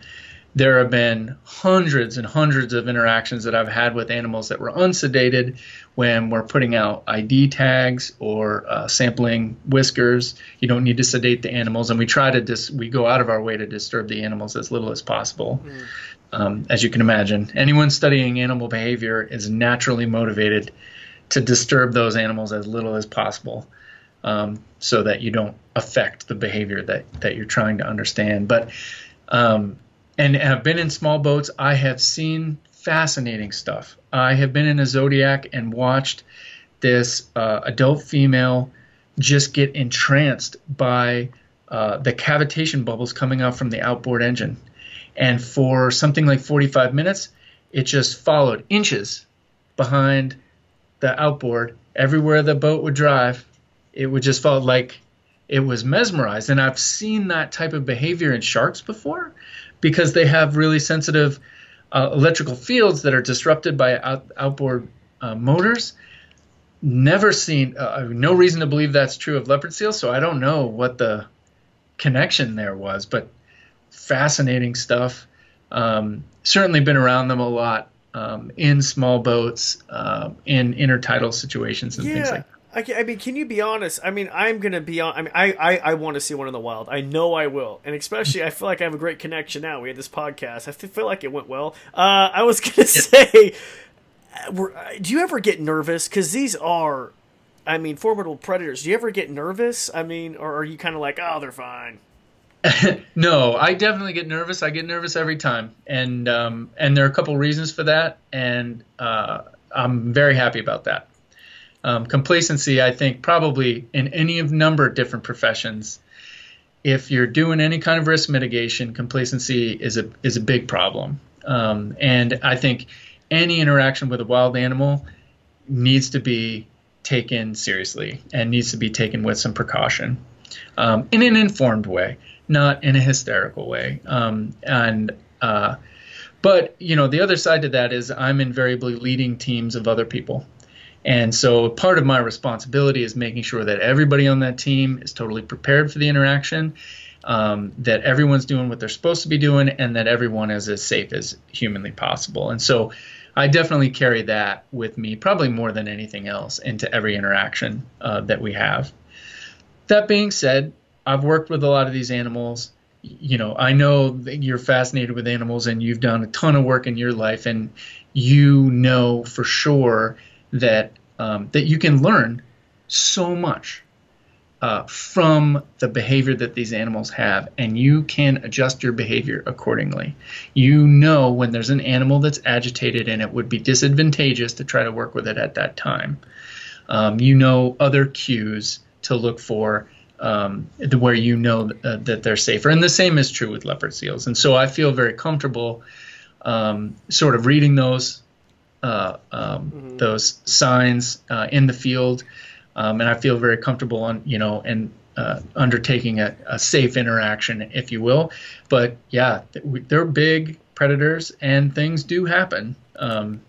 There have been hundreds and hundreds of interactions that I've had with animals that were unsedated when we're putting out ID tags or uh, sampling whiskers. You don't need to sedate the animals, and we try to dis- we go out of our way to disturb the animals as little as possible. Mm. Um, as you can imagine, anyone studying animal behavior is naturally motivated to disturb those animals as little as possible um, so that you don't affect the behavior that, that you're trying to understand. But, um, and have been in small boats, I have seen fascinating stuff. I have been in a Zodiac and watched this uh, adult female just get entranced by uh, the cavitation bubbles coming out from the outboard engine. And for something like 45 minutes, it just followed inches behind the outboard everywhere the boat would drive. It would just follow like it was mesmerized. And I've seen that type of behavior in sharks before because they have really sensitive uh, electrical fields that are disrupted by out, outboard uh, motors. Never seen, uh, no reason to believe that's true of leopard seals, so I don't know what the connection there was, but fascinating stuff. Um, certainly been around them a lot um, in small boats, uh, in intertidal situations and yeah. things like that. I, mean, can you be honest? I mean, I'm gonna be on. I mean, I, I, I want to see one in the wild. I know I will, and especially, I feel like I have a great connection now. We had this podcast. I feel like it went well. Uh, I was <laughs> gonna say, uh, uh, do you ever get nervous? Because these are, I mean, formidable predators. Do you ever get nervous? I mean, or are you kind of like, oh, they're fine? <laughs> no, I definitely get nervous. I get nervous every time, and um, and there are a couple reasons for that, and uh, I'm very happy about that. Um, complacency, I think, probably in any of number of different professions, if you're doing any kind of risk mitigation, complacency is a is a big problem. Um, and I think any interaction with a wild animal needs to be taken seriously and needs to be taken with some precaution um, in an informed way not in a hysterical way. Um, and uh, but you know, the other side to that is I'm invariably leading teams of other people. And so part of my responsibility is making sure that everybody on that team is totally prepared for the interaction, um, that everyone's doing what they're supposed to be doing, and that everyone is as safe as humanly possible. And so I definitely carry that with me, probably more than anything else, into every interaction uh, that we have. That being said, I've worked with a lot of these animals. You know, I know that you're fascinated with animals and you've done a ton of work in your life, and you know for sure that um, that you can learn so much uh, from the behavior that these animals have, and you can adjust your behavior accordingly. You know when there's an animal that's agitated and it would be disadvantageous to try to work with it at that time. Um, you know other cues to look for um, where you know uh, that they're safer. And the same is true with leopard seals. And so I feel very comfortable um, sort of reading those uh, um, mm-hmm. those signs uh, in the field, um, and I feel very comfortable on you know and uh, undertaking a, a, safe interaction, if you will. But yeah, they're big predators, and things do happen. Um,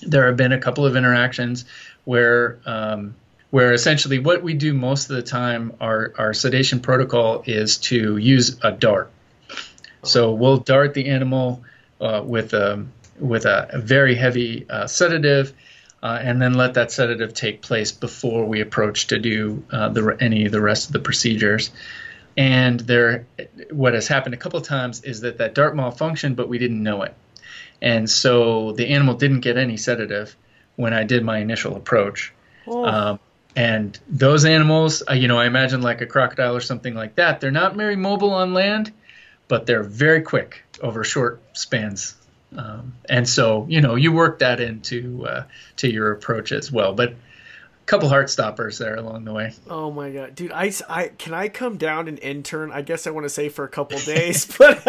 there have been a couple of interactions where um, where essentially what we do most of the time, our, our sedation protocol is to use a dart. So we'll dart the animal uh, with a with a, a very heavy uh, sedative, uh, and then let that sedative take place before we approach to do uh, the any of the rest of the procedures. And there, what has happened a couple of times is that that dart malfunctioned, but we didn't know it, and so the animal didn't get any sedative when I did my initial approach. Oh. Um, and those animals, uh, you know, I imagine like a crocodile or something like that, they're not very mobile on land, but they're very quick over short spans. Um, and so, you know, you work that into uh, to your approach as well. But a couple heart stoppers there along the way. Oh my god, dude! I, I can I come down and intern? I guess I want to say for a couple days, <laughs> but <laughs>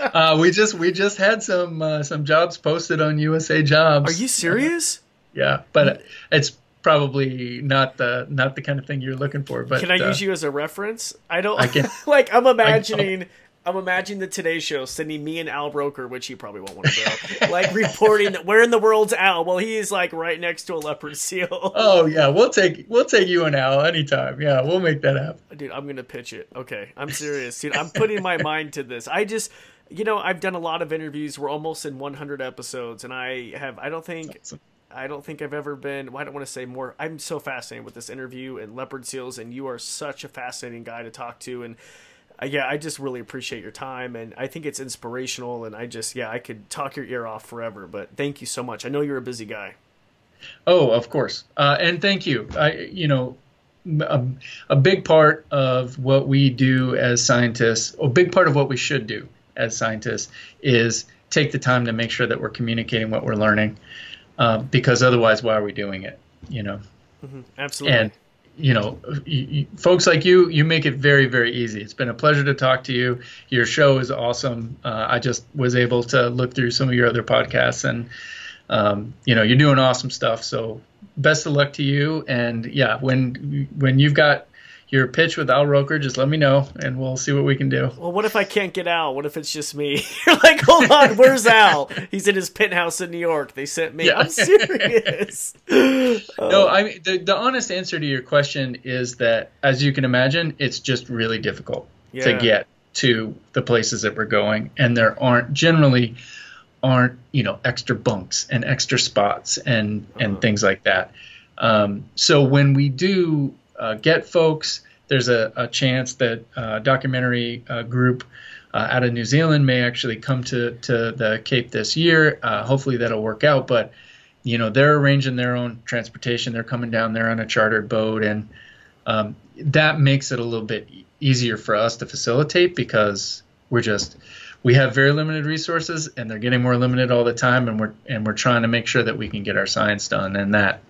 uh, we just we just had some uh, some jobs posted on USA Jobs. Are you serious? yeah, but it's probably not the not the kind of thing you're looking for. But can I uh, use you as a reference? I don't I can, <laughs> like. I'm imagining I'm imagining the Today Show sending me and Al Roker, which he probably won't want to go, like reporting that where in the world's Al? Well, he is like right next to a leopard seal. Oh yeah, we'll take we'll take you and Al anytime. Yeah, we'll make that happen. Dude, I'm gonna pitch it. Okay, I'm serious, dude. I'm putting my mind to this. I just, you know, I've done a lot of interviews. We're almost in 100 episodes, and I have. I don't think. Awesome. I don't think I've ever been. Well, I don't want to say more. I'm so fascinated with this interview and leopard seals, and you are such a fascinating guy to talk to. And uh, yeah, I just really appreciate your time, and I think it's inspirational. And I just, yeah, I could talk your ear off forever. But thank you so much. I know you're a busy guy. Oh, of course, uh, and thank you. I, you know, a, a big part of what we do as scientists, a big part of what we should do as scientists, is take the time to make sure that we're communicating what we're learning, uh, because otherwise, why are we doing it? You know. Mm-hmm. Absolutely. And you know, you, you, folks like you, you make it very, very easy. It's been a pleasure to talk to you. Your show is awesome. Uh, I just was able to look through some of your other podcasts, and um, you know, you're doing awesome stuff. So, best of luck to you. And yeah, when when you've got your pitch with Al Roker, just let me know and we'll see what we can do. Well, what if I can't get Al? What if it's just me? <laughs> You're like, hold on, where's Al? He's in his penthouse in New York. They sent me. Yeah. I'm serious. <laughs> no, I mean the, the honest answer to your question is that, as you can imagine, it's just really difficult yeah. to get to the places that we're going, and there aren't generally aren't you know extra bunks and extra spots and and uh-huh. things like that. Um, so when we do uh, get folks. There's a, a chance that a documentary uh, group uh, out of New Zealand may actually come to, to the Cape this year. Uh, hopefully that'll work out. But you know they're arranging their own transportation. They're coming down there on a chartered boat, and um, that makes it a little bit easier for us to facilitate because we're just we have very limited resources and they're getting more limited all the time and we're and we're trying to make sure that we can get our science done and that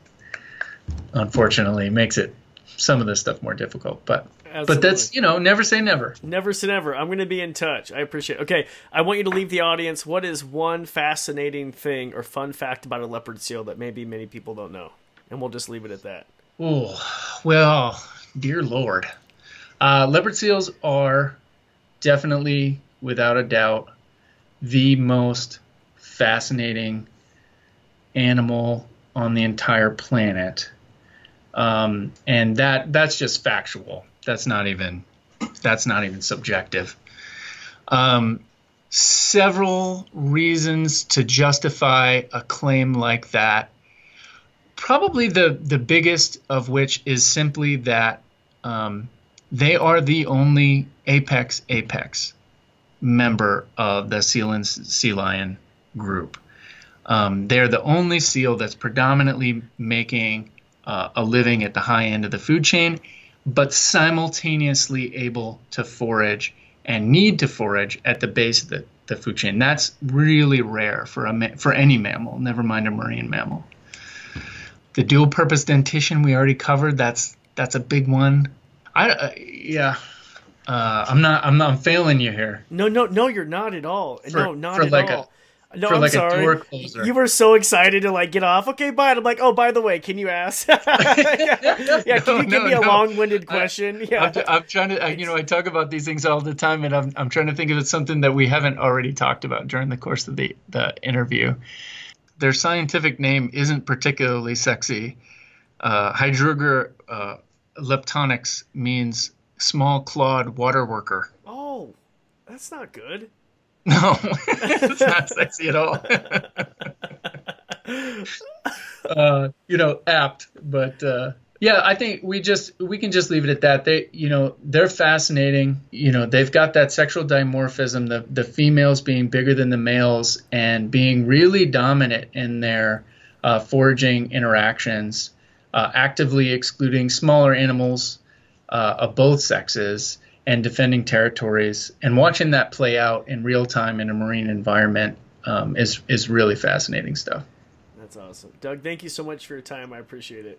unfortunately makes it some of this stuff more difficult, but Absolutely. but that's you know never say never. Never say never. I'm going to be in touch. I appreciate. It. Okay, I want you to leave the audience. What is one fascinating thing or fun fact about a leopard seal that maybe many people don't know? And we'll just leave it at that. Oh well, dear lord, uh, leopard seals are definitely, without a doubt, the most fascinating animal on the entire planet um, and that that's just factual. That's not even that's not even subjective. Um, several reasons to justify a claim like that. Probably the the biggest of which is simply that um, they are the only apex apex member of the seal and sea lion group. Um, they're the only seal that's predominantly making uh, a living at the high end of the food chain, but simultaneously able to forage and need to forage at the base of the, the food chain. That's really rare for a for any mammal, never mind a marine mammal. The dual purpose dentition we already covered. That's that's a big one. I uh, yeah. Uh, I'm not. I'm not failing you here. No, no, no. You're not at all. For, no, not at like all. A, no, I'm like sorry. a door closer. You were so excited to like get off. Okay, bye. I'm like, oh, by the way, can you ask? yeah, <laughs> yeah, can you give no, me a no. long-winded question? I, yeah, I'm, I'm, trying to. I, you know, I talk about these things all the time, and I'm I'm trying to think of something that we haven't already talked about during the course of the the interview. Their scientific name isn't particularly sexy. Uh, Hydrurga uh, leptonyx means small clawed water worker. Oh, that's not good. <laughs> No, it's not sexy at all. <laughs> uh, you know, apt, but uh, yeah, I think we just we can just leave it at that. They, you know, they're fascinating. You know, they've got that sexual dimorphism, the the females being bigger than the males and being really dominant in their uh, foraging interactions, uh, actively excluding smaller animals uh, of both sexes and defending territories and watching that play out in real time in a marine environment um, is is really fascinating stuff. That's awesome, Doug. Thank you so much for your time. I appreciate it.